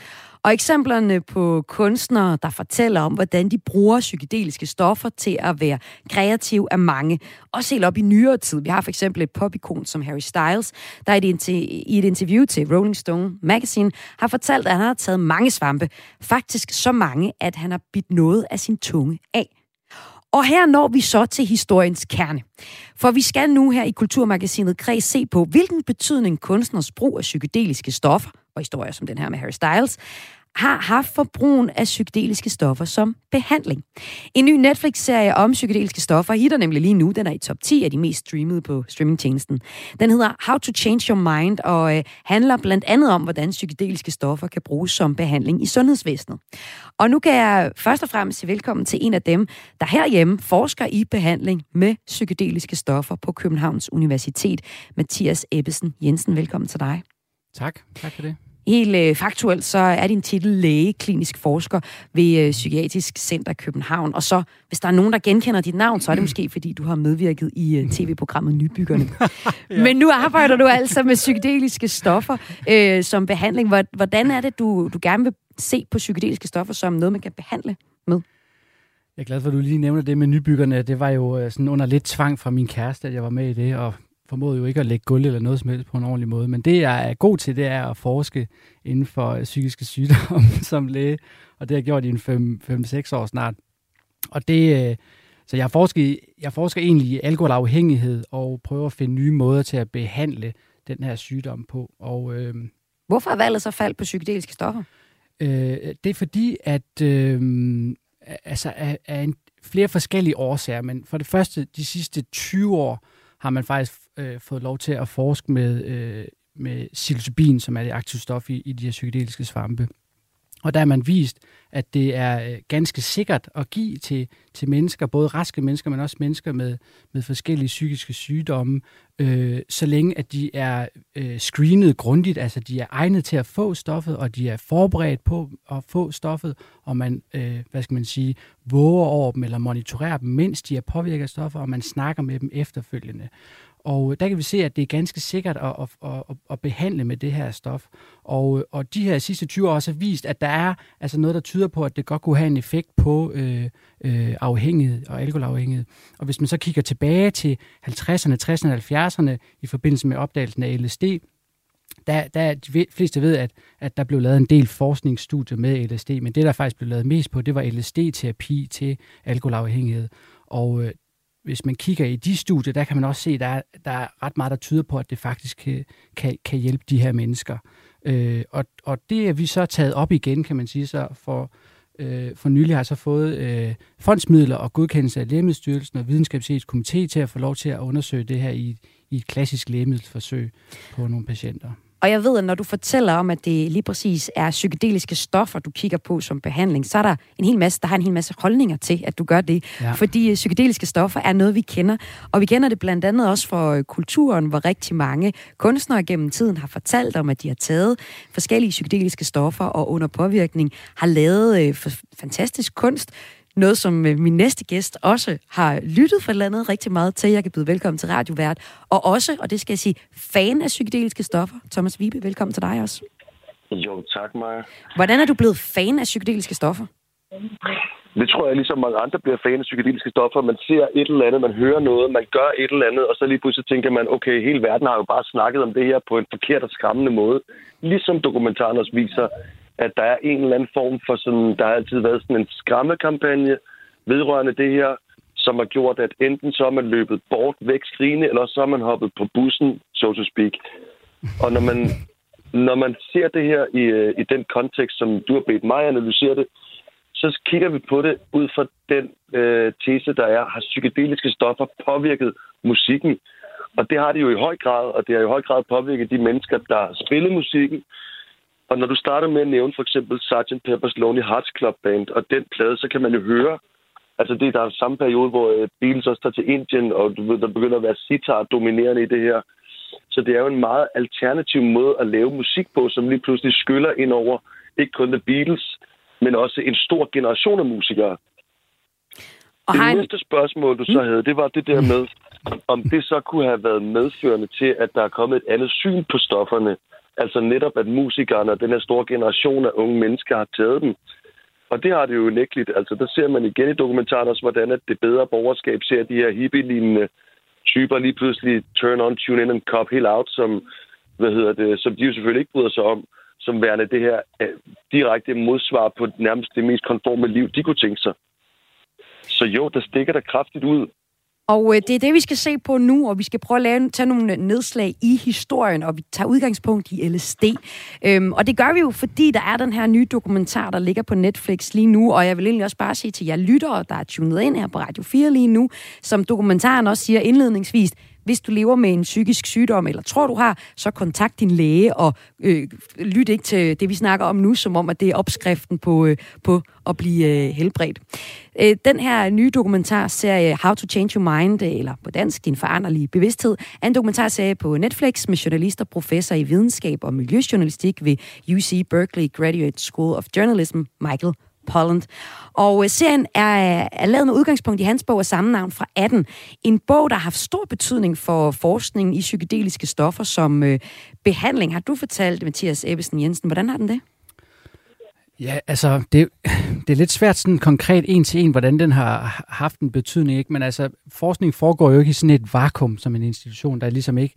Og eksemplerne på kunstnere, der fortæller om, hvordan de bruger psykedeliske stoffer til at være kreativ er mange. Også helt op i nyere tid. Vi har for eksempel et popikon som Harry Styles, der i et interview til Rolling Stone Magazine har fortalt, at han har taget mange svampe. Faktisk så mange, at han har bidt noget af sin tunge af. Og her når vi så til historiens kerne. For vi skal nu her i Kulturmagasinet Kreds se på, hvilken betydning kunstners brug af psykedeliske stoffer, og historier som den her med Harry Styles, har haft for brugen af psykedeliske stoffer som behandling. En ny Netflix-serie om psykedeliske stoffer hitter nemlig lige nu. Den er i top 10 af de mest streamede på streamingtjenesten. Den hedder How to Change Your Mind og øh, handler blandt andet om, hvordan psykedeliske stoffer kan bruges som behandling i sundhedsvæsenet. Og nu kan jeg først og fremmest sige velkommen til en af dem, der herhjemme forsker i behandling med psykedeliske stoffer på Københavns Universitet. Mathias Ebbesen Jensen, velkommen til dig. Tak, tak for det. Helt øh, faktuelt, så er din titel læge, klinisk forsker ved øh, Psykiatrisk Center København. Og så, hvis der er nogen, der genkender dit navn, så er det måske, fordi du har medvirket i øh, tv-programmet Nybyggerne. (laughs) ja. Men nu arbejder du altså med psykedeliske stoffer øh, som behandling. Hvordan er det, du, du gerne vil se på psykedeliske stoffer som noget, man kan behandle med? Jeg er glad for, at du lige nævner det med nybyggerne. Det var jo øh, sådan under lidt tvang fra min kæreste, at jeg var med i det, og formåede jo ikke at lægge gulv eller noget som helst på en ordentlig måde. Men det, jeg er god til, det er at forske inden for psykiske sygdomme (laughs) som læge. Og det har jeg gjort i en 5-6 år snart. Og det, øh, så jeg forsker, jeg forsker egentlig i alkoholafhængighed og prøver at finde nye måder til at behandle den her sygdom på. Og, øh, Hvorfor er valget så faldt på psykedeliske stoffer? Øh, det er fordi, at øh, altså, af, af en, flere forskellige årsager, men for det første, de sidste 20 år har man faktisk øh, fået lov til at forske med, øh, med psilocybin, som er det aktive stof i, i de her psykedeliske svampe. Og der har man vist, at det er øh, ganske sikkert at give til, til mennesker, både raske mennesker, men også mennesker med, med forskellige psykiske sygdomme, øh, så længe at de er øh, screenet grundigt, altså de er egnet til at få stoffet, og de er forberedt på at få stoffet, og man, øh, hvad skal man sige, våger over dem eller monitorerer dem, mens de er påvirket af stoffer, og man snakker med dem efterfølgende. Og øh, der kan vi se, at det er ganske sikkert at, at, at, at behandle med det her stof. Og, øh, og de her sidste 20 år også har vist, at der er altså noget, der tyder på, at det godt kunne have en effekt på øh, øh, afhængighed og alkoholafhængighed. Og hvis man så kigger tilbage til 50'erne, 60'erne og 70'erne i forbindelse med opdagelsen af LSD, der, der de fleste ved, at, at der blev lavet en del forskningsstudier med LSD, men det, der faktisk blev lavet mest på, det var LSD-terapi til alkoholafhængighed. Og øh, hvis man kigger i de studier, der kan man også se, at der er, der er ret meget, der tyder på, at det faktisk kan, kan, kan hjælpe de her mennesker. Øh, og, og det er vi så taget op igen, kan man sige, så for, øh, for nylig har så fået øh, fondsmidler og godkendelse af Lægemiddelstyrelsen og Videnskabsetisk Komité til at få lov til at undersøge det her i, i et klassisk lægemiddelforsøg på nogle patienter. Og jeg ved, at når du fortæller om, at det lige præcis er psykedeliske stoffer, du kigger på som behandling, så er der en hel masse, der har en hel masse holdninger til, at du gør det. Ja. Fordi øh, psykedeliske stoffer er noget, vi kender. Og vi kender det blandt andet også fra øh, kulturen, hvor rigtig mange kunstnere gennem tiden har fortalt om, at de har taget forskellige psykedeliske stoffer og under påvirkning har lavet øh, fantastisk kunst, noget, som øh, min næste gæst også har lyttet for landet rigtig meget til. Jeg kan byde velkommen til radiovært. Og også, og det skal jeg sige, fan af psykedeliske stoffer. Thomas Vibe, velkommen til dig også. Jo, tak Maja. Hvordan er du blevet fan af psykedeliske stoffer? Det tror jeg, ligesom mange andre bliver fan af psykedeliske stoffer. Man ser et eller andet, man hører noget, man gør et eller andet, og så lige pludselig tænker man, okay, hele verden har jo bare snakket om det her på en forkert og skræmmende måde. Ligesom dokumentaren også viser, at der er en eller anden form for sådan, der har altid været sådan en skræmmekampagne vedrørende det her, som har gjort, at enten så er man løbet bort væk skrigende, eller så er man hoppet på bussen, so to speak. Og når man, når man ser det her i, øh, i den kontekst, som du har bedt mig analysere det, så kigger vi på det ud fra den øh, tese, der er, har psykedeliske stoffer påvirket musikken? Og det har det jo i høj grad, og det har i høj grad påvirket de mennesker, der spiller musikken, og når du starter med at nævne for eksempel Sgt. Pepper's Lonely Hearts Club Band og den plade, så kan man jo høre, altså det der er samme periode, hvor øh, Beatles også tager til Indien, og du ved, der begynder at være sitar dominerende i det her. Så det er jo en meget alternativ måde at lave musik på, som lige pludselig skyller ind over ikke kun The Beatles, men også en stor generation af musikere. Og det næste spørgsmål, du så mm. havde, det var det der med, om det så kunne have været medførende til, at der er kommet et andet syn på stofferne. Altså netop, at musikerne og den her store generation af unge mennesker har taget dem. Og det har det jo unægteligt. Altså, der ser man igen i dokumentaren også, hvordan at det bedre borgerskab ser de her hippie-lignende typer lige pludselig turn on, tune in and cop helt out, som, hvad hedder det, som de jo selvfølgelig ikke bryder sig om, som værende det her øh, direkte modsvar på nærmest det mest konforme liv, de kunne tænke sig. Så jo, der stikker der kraftigt ud. Og øh, det er det, vi skal se på nu, og vi skal prøve at lave, tage nogle øh, nedslag i historien, og vi tager udgangspunkt i LSD. Øhm, og det gør vi jo, fordi der er den her nye dokumentar, der ligger på Netflix lige nu, og jeg vil egentlig også bare sige til jer lyttere, der er tunet ind her på Radio 4 lige nu, som dokumentaren også siger indledningsvis, hvis du lever med en psykisk sygdom, eller tror du har, så kontakt din læge og øh, lyt ikke til det, vi snakker om nu, som om, at det er opskriften på, øh, på at blive øh, helbredt. Øh, den her nye dokumentarserie, How to Change Your Mind, eller på dansk, Din foranderlige bevidsthed, er en dokumentarserie på Netflix med journalist og professor i videnskab og miljøjournalistik ved UC Berkeley Graduate School of Journalism, Michael Polland. Og øh, serien er, er lavet med udgangspunkt i hans bog af samme navn fra 18. En bog, der har haft stor betydning for forskningen i psykedeliske stoffer som øh, behandling. Har du fortalt, Mathias Ebbesen Jensen, hvordan har den det? Ja, altså, det, det er lidt svært sådan konkret en til en, hvordan den har haft en betydning, ikke? Men altså, forskning foregår jo ikke i sådan et vakuum som en institution, der ligesom ikke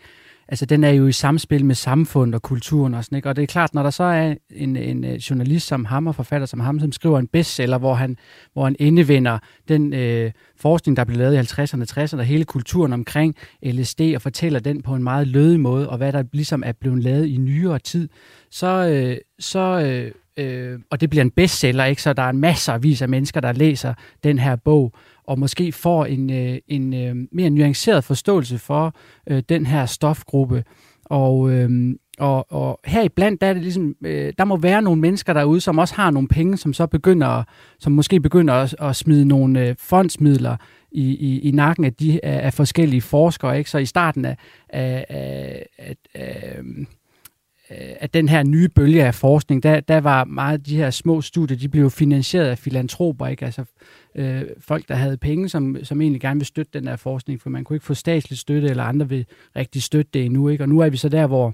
altså den er jo i samspil med samfundet og kulturen og sådan, ikke? Og det er klart, når der så er en, en øh, journalist som ham og forfatter som ham, som skriver en bestseller, hvor han, hvor han indevender den øh, forskning, der blev lavet i 50'erne, 60'erne, hele kulturen omkring LSD, og fortæller den på en meget lødig måde, og hvad der ligesom er blevet lavet i nyere tid, så, øh, så øh, øh, og det bliver en bestseller, ikke? så der er en masse avis af mennesker, der læser den her bog, og måske får en, øh, en øh, mere nuanceret forståelse for øh, den her stofgruppe. Og, øh, og, og her i blandt, der er det ligesom, øh, der må være nogle mennesker derude, som også har nogle penge, som så begynder, som måske begynder at, at smide nogle øh, fondsmidler i, i, i nakken af de af, af forskellige forskere. Ikke? Så i starten af, af, af, af, af Øh, at den her nye bølge af forskning, der, der var meget af de her små studier, de blev finansieret af filantroper, ikke? altså øh, folk, der havde penge, som, som egentlig gerne vil støtte den her forskning, for man kunne ikke få statslig støtte, eller andre vil rigtig støtte det endnu. Ikke? Og nu er vi så der, hvor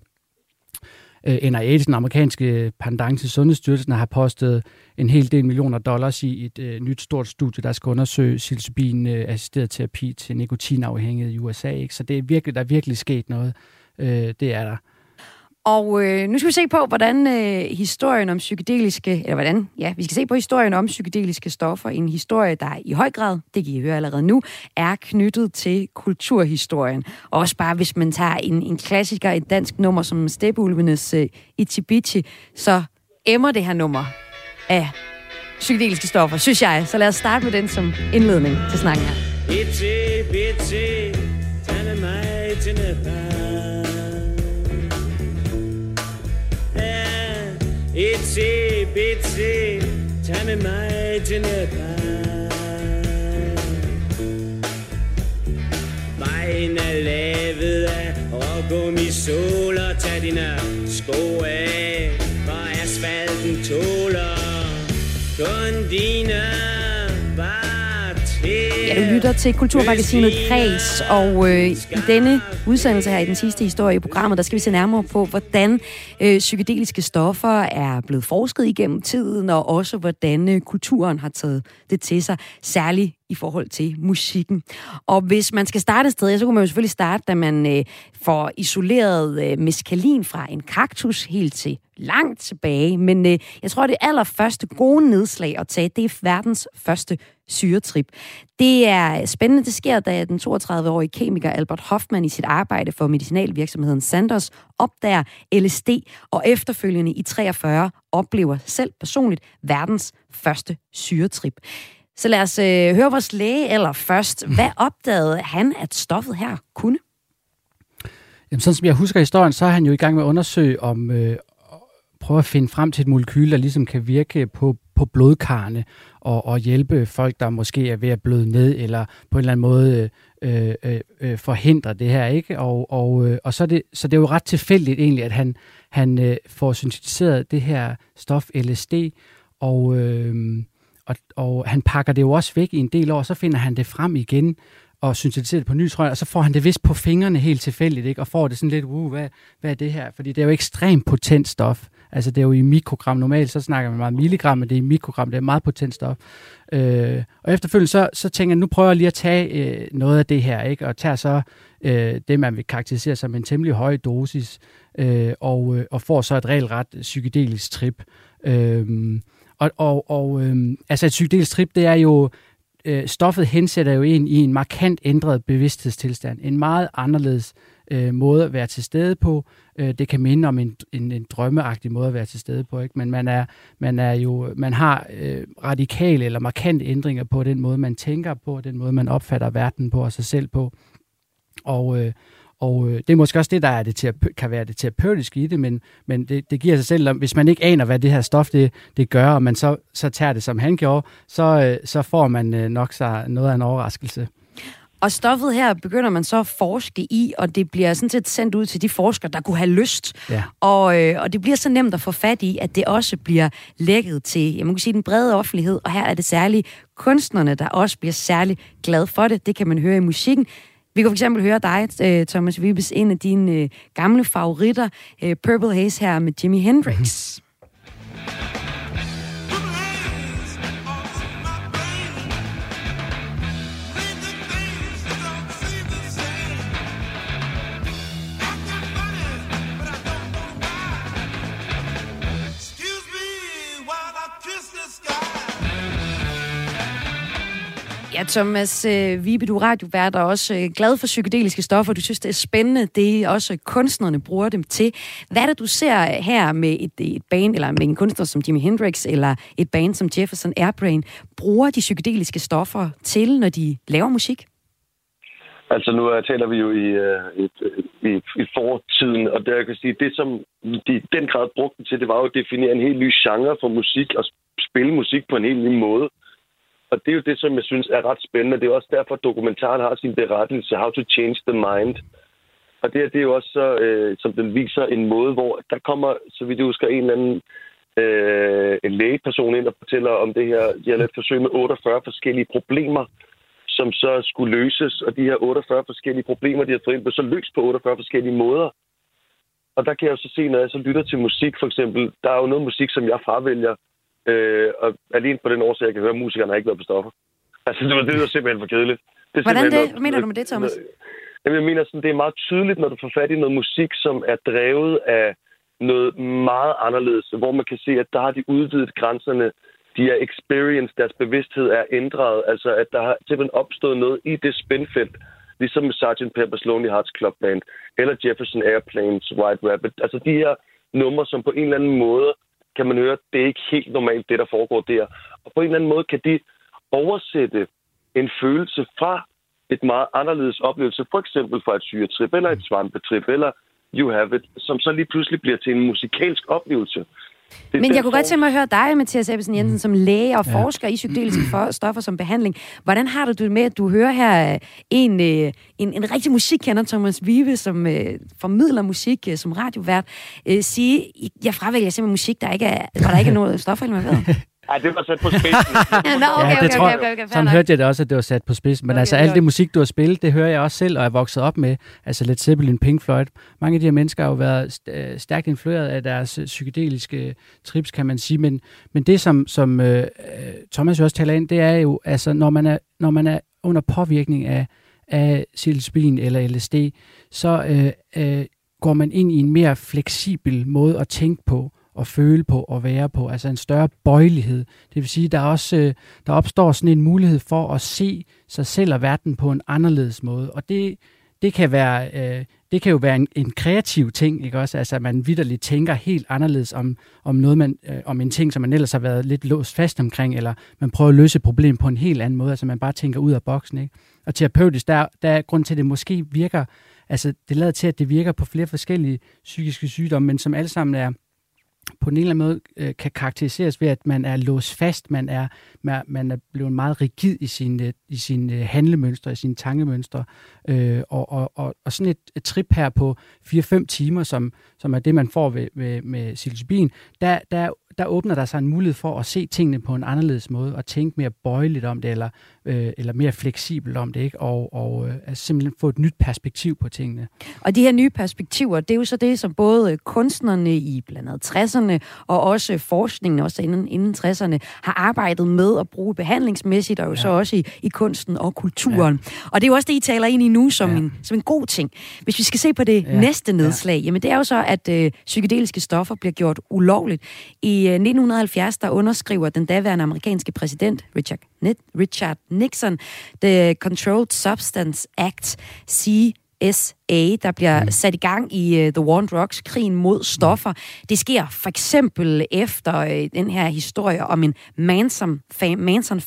øh, NIH, den amerikanske pendant til Sundhedsstyrelsen, har postet en hel del millioner dollars i et øh, nyt stort studie, der skal undersøge psilocybin øh, assisteret terapi til nikotinafhængighed i USA. Ikke? Så det er virkelig, der er virkelig sket noget. Øh, det er der. Og øh, nu skal vi se på, hvordan øh, historien om psykedeliske, eller hvordan, ja, vi skal se på historien om psykedeliske stoffer, en historie, der i høj grad, det kan I høre allerede nu, er knyttet til kulturhistorien. Også bare, hvis man tager en, en klassiker, et dansk nummer som Steppeulvenes øh, Itibichi, så emmer det her nummer af psykedeliske stoffer, synes jeg. Så lad os starte med den som indledning til snakken her. Itibichi. Itsy bitsy, tag med mig til Nepal. Vejen er lavet af rågummi sol og tag dine sko af, for asfalten tåler kun dine Ja, du lytter til Kulturmagasinet Kreds, og øh, i denne udsendelse her, i den sidste historie i programmet, der skal vi se nærmere på, hvordan øh, psykedeliske stoffer er blevet forsket igennem tiden, og også hvordan øh, kulturen har taget det til sig, særligt i forhold til musikken. Og hvis man skal starte et sted, så kunne man jo selvfølgelig starte, da man øh, får isoleret øh, meskalin fra en kaktus helt til langt tilbage. Men øh, jeg tror, det allerførste gode nedslag at tage, det er verdens første syretrip. Det er spændende. Det sker, da den 32-årige kemiker Albert Hoffman i sit arbejde for medicinalvirksomheden Sanders opdager LSD, og efterfølgende i 43 oplever selv personligt verdens første syretrip. Så lad os øh, høre vores læge eller først. Hvad opdagede han, at stoffet her kunne? Jamen, sådan som jeg husker historien, så er han jo i gang med at undersøge, om øh, prøve at finde frem til et molekyl, der ligesom kan virke på, på blodkarne og, og hjælpe folk, der måske er ved at bløde ned, eller på en eller anden måde øh, øh, øh, forhindre det her. ikke Og, og, øh, og så, er det, så det er jo ret tilfældigt egentlig, at han, han øh, får syntetiseret det her stof LSD, og... Øh, og, og han pakker det jo også væk i en del år, så finder han det frem igen og syntetiserer det på ny, tror jeg, og så får han det vist på fingrene helt tilfældigt, ikke? og får det sådan lidt, uh, hvad, hvad er det her? Fordi det er jo ekstremt potent stof. Altså det er jo i mikrogram. Normalt så snakker man meget milligram, men det er i mikrogram. Det er meget potent stof. Øh, og efterfølgende så, så tænker jeg, nu prøver jeg lige at tage øh, noget af det her, ikke? og tager så øh, det, man vil karakterisere som en temmelig høj dosis, øh, og, øh, og får så et regelret psykedelisk trip. Øh, og, og, og øhm, altså et psykedelisk trip, det er jo, øh, stoffet hensætter jo ind i en markant ændret bevidsthedstilstand. En meget anderledes øh, måde at være til stede på. Øh, det kan minde om en, en, en drømmeagtig måde at være til stede på, ikke? men man er, man er jo, man har øh, radikale eller markante ændringer på den måde, man tænker på, den måde, man opfatter verden på og sig selv på. Og, øh, og øh, det er måske også det, der er det kan være det terapeutiske i det, men, men det, det giver sig selv, hvis man ikke aner, hvad det her stof det, det gør, og man så, så tager det, som han gjorde, så, øh, så får man øh, nok sig noget af en overraskelse. Og stoffet her begynder man så at forske i, og det bliver sådan set sendt ud til de forskere, der kunne have lyst. Ja. Og, øh, og det bliver så nemt at få fat i, at det også bliver lækket til, jeg må sige, den brede offentlighed. Og her er det særligt kunstnerne, der også bliver særlig glad for det. Det kan man høre i musikken. Vi kan for eksempel høre dig, øh, Thomas Vibes, en af dine øh, gamle favoritter, øh, Purple Haze her med Jimi Hendrix. Mm-hmm. Ja, Thomas øh, Vibe, du er radiovært og også øh, glad for psykedeliske stoffer. Du synes, det er spændende. Det er også kunstnerne bruger dem til. Hvad er det, du ser her med et, et band, eller med en kunstner som Jimi Hendrix, eller et band som Jefferson Airbrain, bruger de psykedeliske stoffer til, når de laver musik? Altså nu uh, taler vi jo i, uh, et, i, i fortiden, og der jeg kan sige, det som de i den grad brugte til, det var jo at definere en helt ny genre for musik og spille musik på en helt ny måde. Og det er jo det, som jeg synes er ret spændende. Det er også derfor, at dokumentaren har sin berettelse, How to Change the Mind. Og det, det er jo også så, øh, som den viser en måde, hvor der kommer, så vidt jeg husker, en eller anden øh, en lægeperson ind og fortæller om det her. De har lavet forsøg med 48 forskellige problemer, som så skulle løses. Og de her 48 forskellige problemer, de har fået ind, blev så løst på 48 forskellige måder. Og der kan jeg jo så se, når jeg så lytter til musik, for eksempel, der er jo noget musik, som jeg fravælger, øh, og alene på den årsag, jeg kan høre, at musikerne har ikke været på stoffer. (laughs) Altså, det var, det var simpelthen for kedeligt. Det Hvordan det? Noget, mener du med det, Thomas? Jamen, jeg mener sådan, det er meget tydeligt, når du får fat i noget musik, som er drevet af noget meget anderledes, hvor man kan se, at der har de udvidet grænserne. De er experience, deres bevidsthed er ændret. Altså, at der har simpelthen opstået noget i det spændfelt, ligesom med Sgt. Pepper's Lonely Hearts Club Band, eller Jefferson Airplanes, White Rabbit. Altså, de her numre, som på en eller anden måde kan man høre, det er ikke helt normalt, det der foregår der. Og på en eller anden måde kan de oversætte en følelse fra et meget anderledes oplevelse, for eksempel fra et syretrip, eller et svampetrip, eller You Have It, som så lige pludselig bliver til en musikalsk oplevelse. Det Men jeg kunne godt tænke mig at høre dig, Mathias Ebbesen Jensen, som læge og forsker ja. i psykedeliske (clears throat) stoffer som behandling. Hvordan har du det med, at du hører her en, øh, en, en rigtig musikkender, Thomas Vive, som uh, formidler musik uh, som radiovært, uh, sige, jeg fravælger simpelthen musik, der ikke er, hvor der ikke er noget stoffer involveret? (laughs) Nej, det var sat på spidsen. (laughs) ja, no, okay, ja, det okay, tror, okay, okay, sådan hørte jeg det også, at det var sat på spidsen. Men okay, altså, alt det musik, du har spillet, det hører jeg også selv, og er vokset op med. Altså Led Zeppelin, Pink Floyd. Mange af de her mennesker har jo været øh, stærkt influeret af deres øh, psykedeliske trips, kan man sige. Men, men det, som, som uh, Thomas også taler ind, det er jo, altså, når man er, når man er under påvirkning af, af psilocybin eller LSD, så uh, uh, går man ind i en mere fleksibel måde at tænke på at føle på og være på, altså en større bøjelighed. Det vil sige, der også øh, der opstår sådan en mulighed for at se sig selv og verden på en anderledes måde, og det, det kan være øh, det kan jo være en, en kreativ ting, ikke også? Altså, at man vidderligt tænker helt anderledes om, om, noget, man, øh, om en ting, som man ellers har været lidt låst fast omkring, eller man prøver at løse et problem på en helt anden måde, altså man bare tænker ud af boksen, ikke? Og terapeutisk, der, der er grund til, at det måske virker, altså det lader til, at det virker på flere forskellige psykiske sygdomme, men som alle sammen er, på en eller anden måde øh, kan karakteriseres ved, at man er låst fast, man er, man, man er blevet meget rigid i sine, i sine øh, handlemønstre, i sine tankemønstre, øh, og, og, og, og sådan et, et trip her på 4-5 timer, som, som er det, man får ved, ved, med psilocybin, der, der der åbner der sig en mulighed for at se tingene på en anderledes måde, og tænke mere bøjeligt om det, eller, øh, eller mere fleksibelt om det, ikke? og, og øh, altså simpelthen få et nyt perspektiv på tingene. Og de her nye perspektiver, det er jo så det, som både kunstnerne i blandt andet 60'erne, og også forskningen også inden, inden 60'erne, har arbejdet med at bruge behandlingsmæssigt, og jo ja. så også i, i kunsten og kulturen. Ja. Og det er jo også det, I taler ind i nu som, ja. en, som en god ting. Hvis vi skal se på det ja. næste nedslag, ja. jamen det er jo så, at øh, psykedeliske stoffer bliver gjort ulovligt i 1970, der underskriver den daværende amerikanske præsident Richard, Richard Nixon The Controlled Substance Act, CSA, der bliver mm. sat i gang i uh, The War on Drugs, krigen mod stoffer. Det sker for eksempel efter uh, den her historie om en Manson-familien, Manson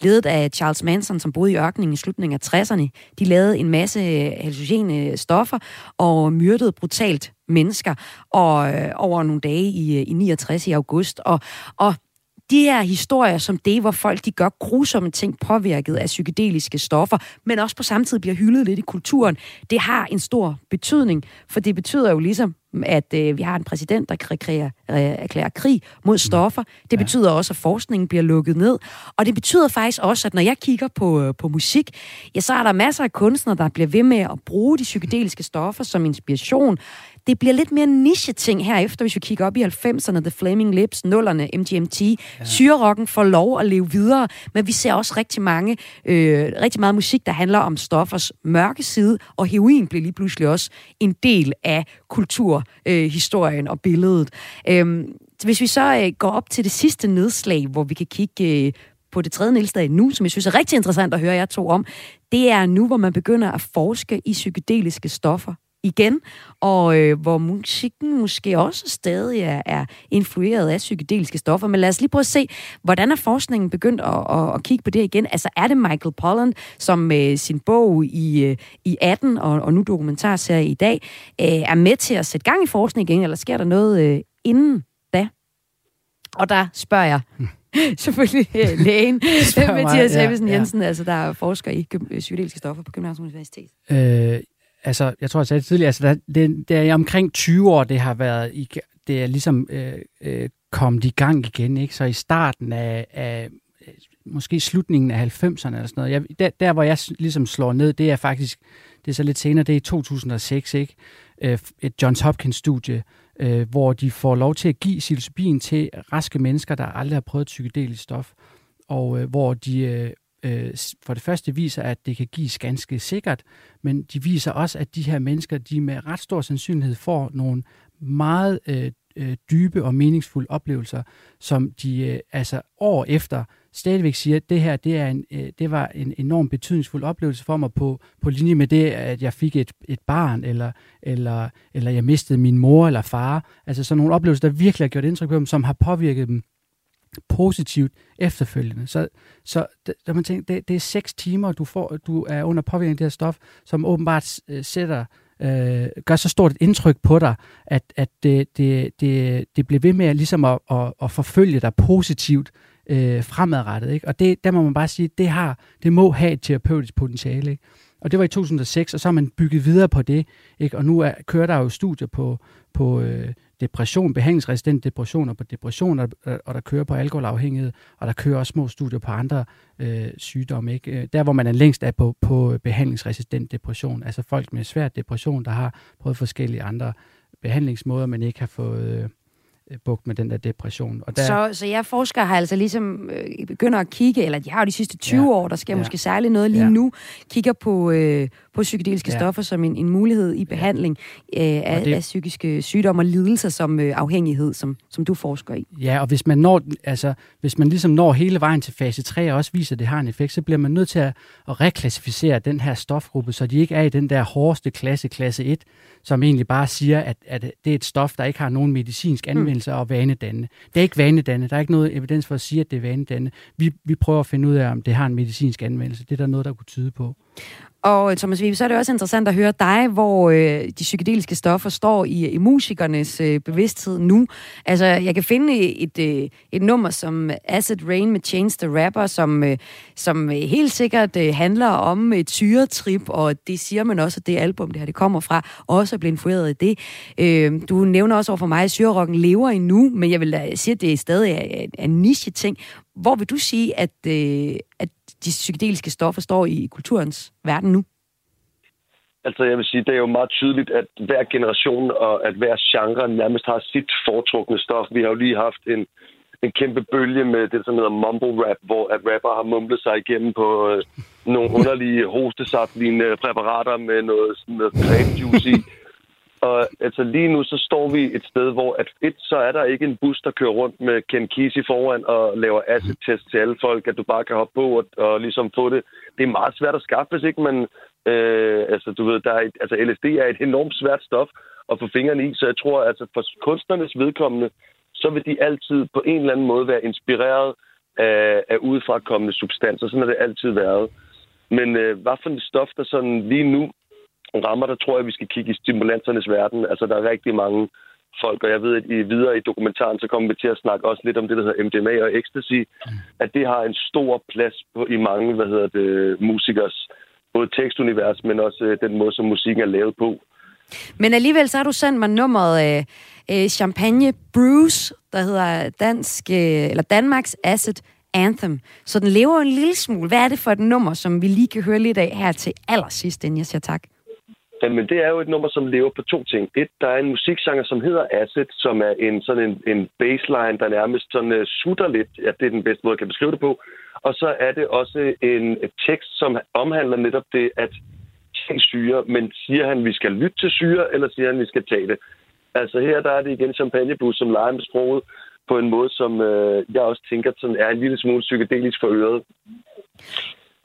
ledet af Charles Manson, som boede i ørkenen i slutningen af 60'erne. De lavede en masse hallucinogene stoffer og myrdede brutalt mennesker og øh, over nogle dage i, i 69 i august. Og, og de her historier som det, hvor folk de gør grusomme ting påvirket af psykedeliske stoffer, men også på samme tid bliver hyldet lidt i kulturen, det har en stor betydning, for det betyder jo ligesom, at øh, vi har en præsident, der erklærer, øh, erklærer krig mod stoffer. Det betyder også, at forskningen bliver lukket ned. Og det betyder faktisk også, at når jeg kigger på, øh, på musik, ja, så er der masser af kunstnere, der bliver ved med at bruge de psykedeliske stoffer som inspiration det bliver lidt mere niche-ting herefter, hvis vi kigger op i 90'erne, The Flaming Lips, nullerne, MGMT. Ja. Syrerocken får lov at leve videre, men vi ser også rigtig mange, øh, rigtig meget musik, der handler om stoffers mørke side, og heroin bliver lige pludselig også en del af kulturhistorien øh, og billedet. Øh, hvis vi så øh, går op til det sidste nedslag, hvor vi kan kigge øh, på det tredje nedslag nu, som jeg synes er rigtig interessant at høre jer to om, det er nu, hvor man begynder at forske i psykedeliske stoffer igen, og øh, hvor musikken måske også stadig er, er influeret af psykedeliske stoffer. Men lad os lige prøve at se, hvordan er forskningen begyndt at, at, at kigge på det igen? Altså er det Michael Pollan, som med sin bog i, øh, i 18 og, og nu dokumentarserie i dag, øh, er med til at sætte gang i forskning igen, eller sker der noget øh, inden da? Og der spørger jeg, (laughs) selvfølgelig øh, lægen, (laughs) Mathias ja, Ebbesen Jensen, ja. altså der er forsker i psykedeliske stoffer på Københavns Universitet. Øh, altså, jeg tror, jeg sagde det tidligere, altså, der, det, det er omkring 20 år, det har været, i, det er ligesom øh, øh, kommet i gang igen, ikke? Så i starten af, af øh, måske slutningen af 90'erne eller sådan noget, jeg, der, der, hvor jeg ligesom slår ned, det er faktisk, det er så lidt senere, det er i 2006, ikke? Øh, et Johns Hopkins-studie, øh, hvor de får lov til at give psilocybin til raske mennesker, der aldrig har prøvet psykedelisk stof, og øh, hvor de øh, øh, for det første viser, at det kan gives ganske sikkert, men de viser også, at de her mennesker, de med ret stor sandsynlighed får nogle meget øh, øh, dybe og meningsfulde oplevelser, som de øh, altså år efter stadigvæk siger, at det her det, er en, øh, det var en enorm betydningsfuld oplevelse for mig på, på linje med det, at jeg fik et, et barn, eller, eller, eller jeg mistede min mor eller far. Altså sådan nogle oplevelser, der virkelig har gjort indtryk på dem, som har påvirket dem positivt efterfølgende. Så, så der man tænker, det, det er seks timer, du, får, du er under påvirkning af det her stof, som åbenbart øh, sætter øh, gør så stort et indtryk på dig, at, at det, det, det, det bliver ved med ligesom at, at, at forfølge dig positivt øh, fremadrettet. Ikke? Og det, der må man bare sige, det har, det må have et terapeutisk potentiale. Ikke? Og det var i 2006, og så har man bygget videre på det. Ikke? Og nu er, kører der jo studier på, på øh, depression, behandlingsresistent depression og på depression, og, øh, og der kører på alkoholafhængighed, og der kører også små studier på andre øh, sygdomme. Ikke? Øh, der, hvor man er længst er på, på behandlingsresistent depression, altså folk med svær depression, der har prøvet forskellige andre behandlingsmåder, men ikke har fået... Øh, bugt med den der depression. Og der... så, så jeg forsker har altså ligesom øh, begynder at kigge, eller de har jo de sidste 20 ja. år, der sker ja. måske særligt noget lige ja. nu, kigger på, øh, på psykedeliske ja. stoffer som en, en mulighed i behandling øh, af, det... af psykiske sygdomme og lidelser som øh, afhængighed, som, som du forsker i. Ja, og hvis man, når, altså, hvis man ligesom når hele vejen til fase 3 og også viser, at det har en effekt, så bliver man nødt til at, at reklassificere den her stofgruppe, så de ikke er i den der hårdeste klasse, klasse 1, som egentlig bare siger, at, at det er et stof, der ikke har nogen medicinsk hmm. anvendelse og vanedannende. Det er ikke vanedannende. Der er ikke noget evidens for at sige, at det er vanedannende. Vi, vi prøver at finde ud af, om det har en medicinsk anvendelse. Det er der noget, der kunne tyde på. Og øh, Thomas Vibe, så er det også interessant at høre dig, hvor øh, de psykedeliske stoffer står i, i musikernes øh, bevidsthed nu. Altså, jeg kan finde et, øh, et nummer som Acid Rain med Change the Rapper, som, øh, som øh, helt sikkert øh, handler om et syretrip, og det siger man også, at det album, det her det kommer fra, også er blevet influeret af det. Øh, du nævner også over for mig, at syrerokken lever endnu, men jeg vil da sige, at det stadig er en niche-ting. Hvor vil du sige, at, øh, at de psykedeliske stoffer står i kulturens verden nu? Altså, jeg vil sige, det er jo meget tydeligt, at hver generation og at hver genre nærmest har sit foretrukne stof. Vi har jo lige haft en, en kæmpe bølge med det, som hedder mumble rap, hvor at rapper har mumlet sig igennem på øh, nogle underlige hostesaftlignende præparater med noget, sådan noget juice i. (laughs) Og altså lige nu så står vi et sted, hvor at et, så er der ikke en bus, der kører rundt med Ken Kesey foran og laver acid-test til alle folk, at du bare kan hoppe på og, og ligesom få det. Det er meget svært at skaffe, hvis ikke man... Øh, altså, du ved, der er et, altså LSD er et enormt svært stof at få fingrene i, så jeg tror, altså for kunstnernes vedkommende, så vil de altid på en eller anden måde være inspireret af, af udefrakommende substanser. Sådan har det altid været. Men øh, hvad for et stof, der sådan lige nu rammer, der tror jeg, vi skal kigge i stimulansernes verden. Altså, der er rigtig mange folk, og jeg ved, at i videre i dokumentaren, så kommer vi til at snakke også lidt om det, der hedder MDMA og ecstasy, mm. at det har en stor plads på, i mange, hvad hedder det, musikers både tekstunivers, men også øh, den måde, som musikken er lavet på. Men alligevel så har du sendt mig nummeret øh, øh Champagne Bruce, der hedder dansk, øh, eller Danmarks Acid Anthem. Så den lever en lille smule. Hvad er det for et nummer, som vi lige kan høre lidt af her til allersidst, inden jeg siger tak? Jamen, det er jo et nummer, som lever på to ting. Et, der er en musiksanger, som hedder Acid, som er en sådan en, en baseline, der nærmest sådan uh, sutter lidt. Ja, det er den bedste måde, jeg kan beskrive det på. Og så er det også en tekst, som omhandler netop det at tage syre, men siger han, vi skal lytte til syre, eller siger han, vi skal tage det? Altså her, der er det igen champagnebus, som leger med sproget på en måde, som øh, jeg også tænker sådan er en lille smule psykedelisk for øret.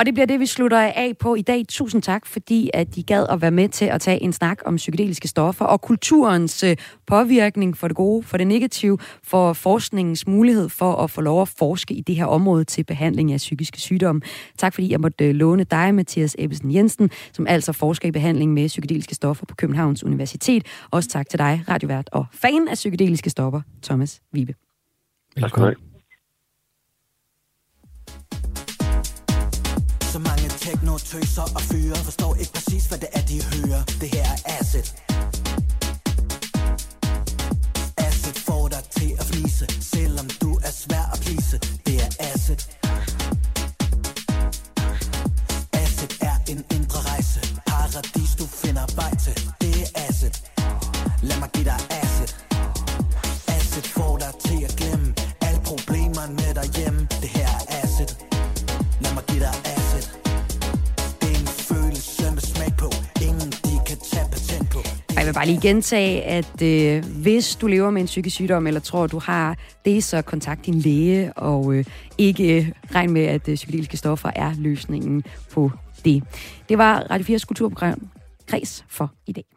Og det bliver det, vi slutter af på i dag. Tusind tak, fordi at de gad at være med til at tage en snak om psykedeliske stoffer og kulturens øh, påvirkning for det gode, for det negative, for forskningens mulighed for at få lov at forske i det her område til behandling af psykiske sygdomme. Tak fordi jeg måtte øh, låne dig, Mathias Ebbesen Jensen, som altså forsker i behandling med psykedeliske stoffer på Københavns Universitet. Også tak til dig, radiovært og fan af psykedeliske stoffer, Thomas Vibe. Velkommen. Tak mange tøser og fyre Forstår ikke præcis, hvad det er, de hører. Det her er acid Acid får dig til at flise Selvom du er svær Jeg vil bare lige gentage, at øh, hvis du lever med en psykisk sygdom, eller tror, du har det, så kontakt din læge, og øh, ikke øh, regn med, at øh, psykedeliske stoffer er løsningen på det. Det var Radio 4's kulturprogram Kreds for i dag.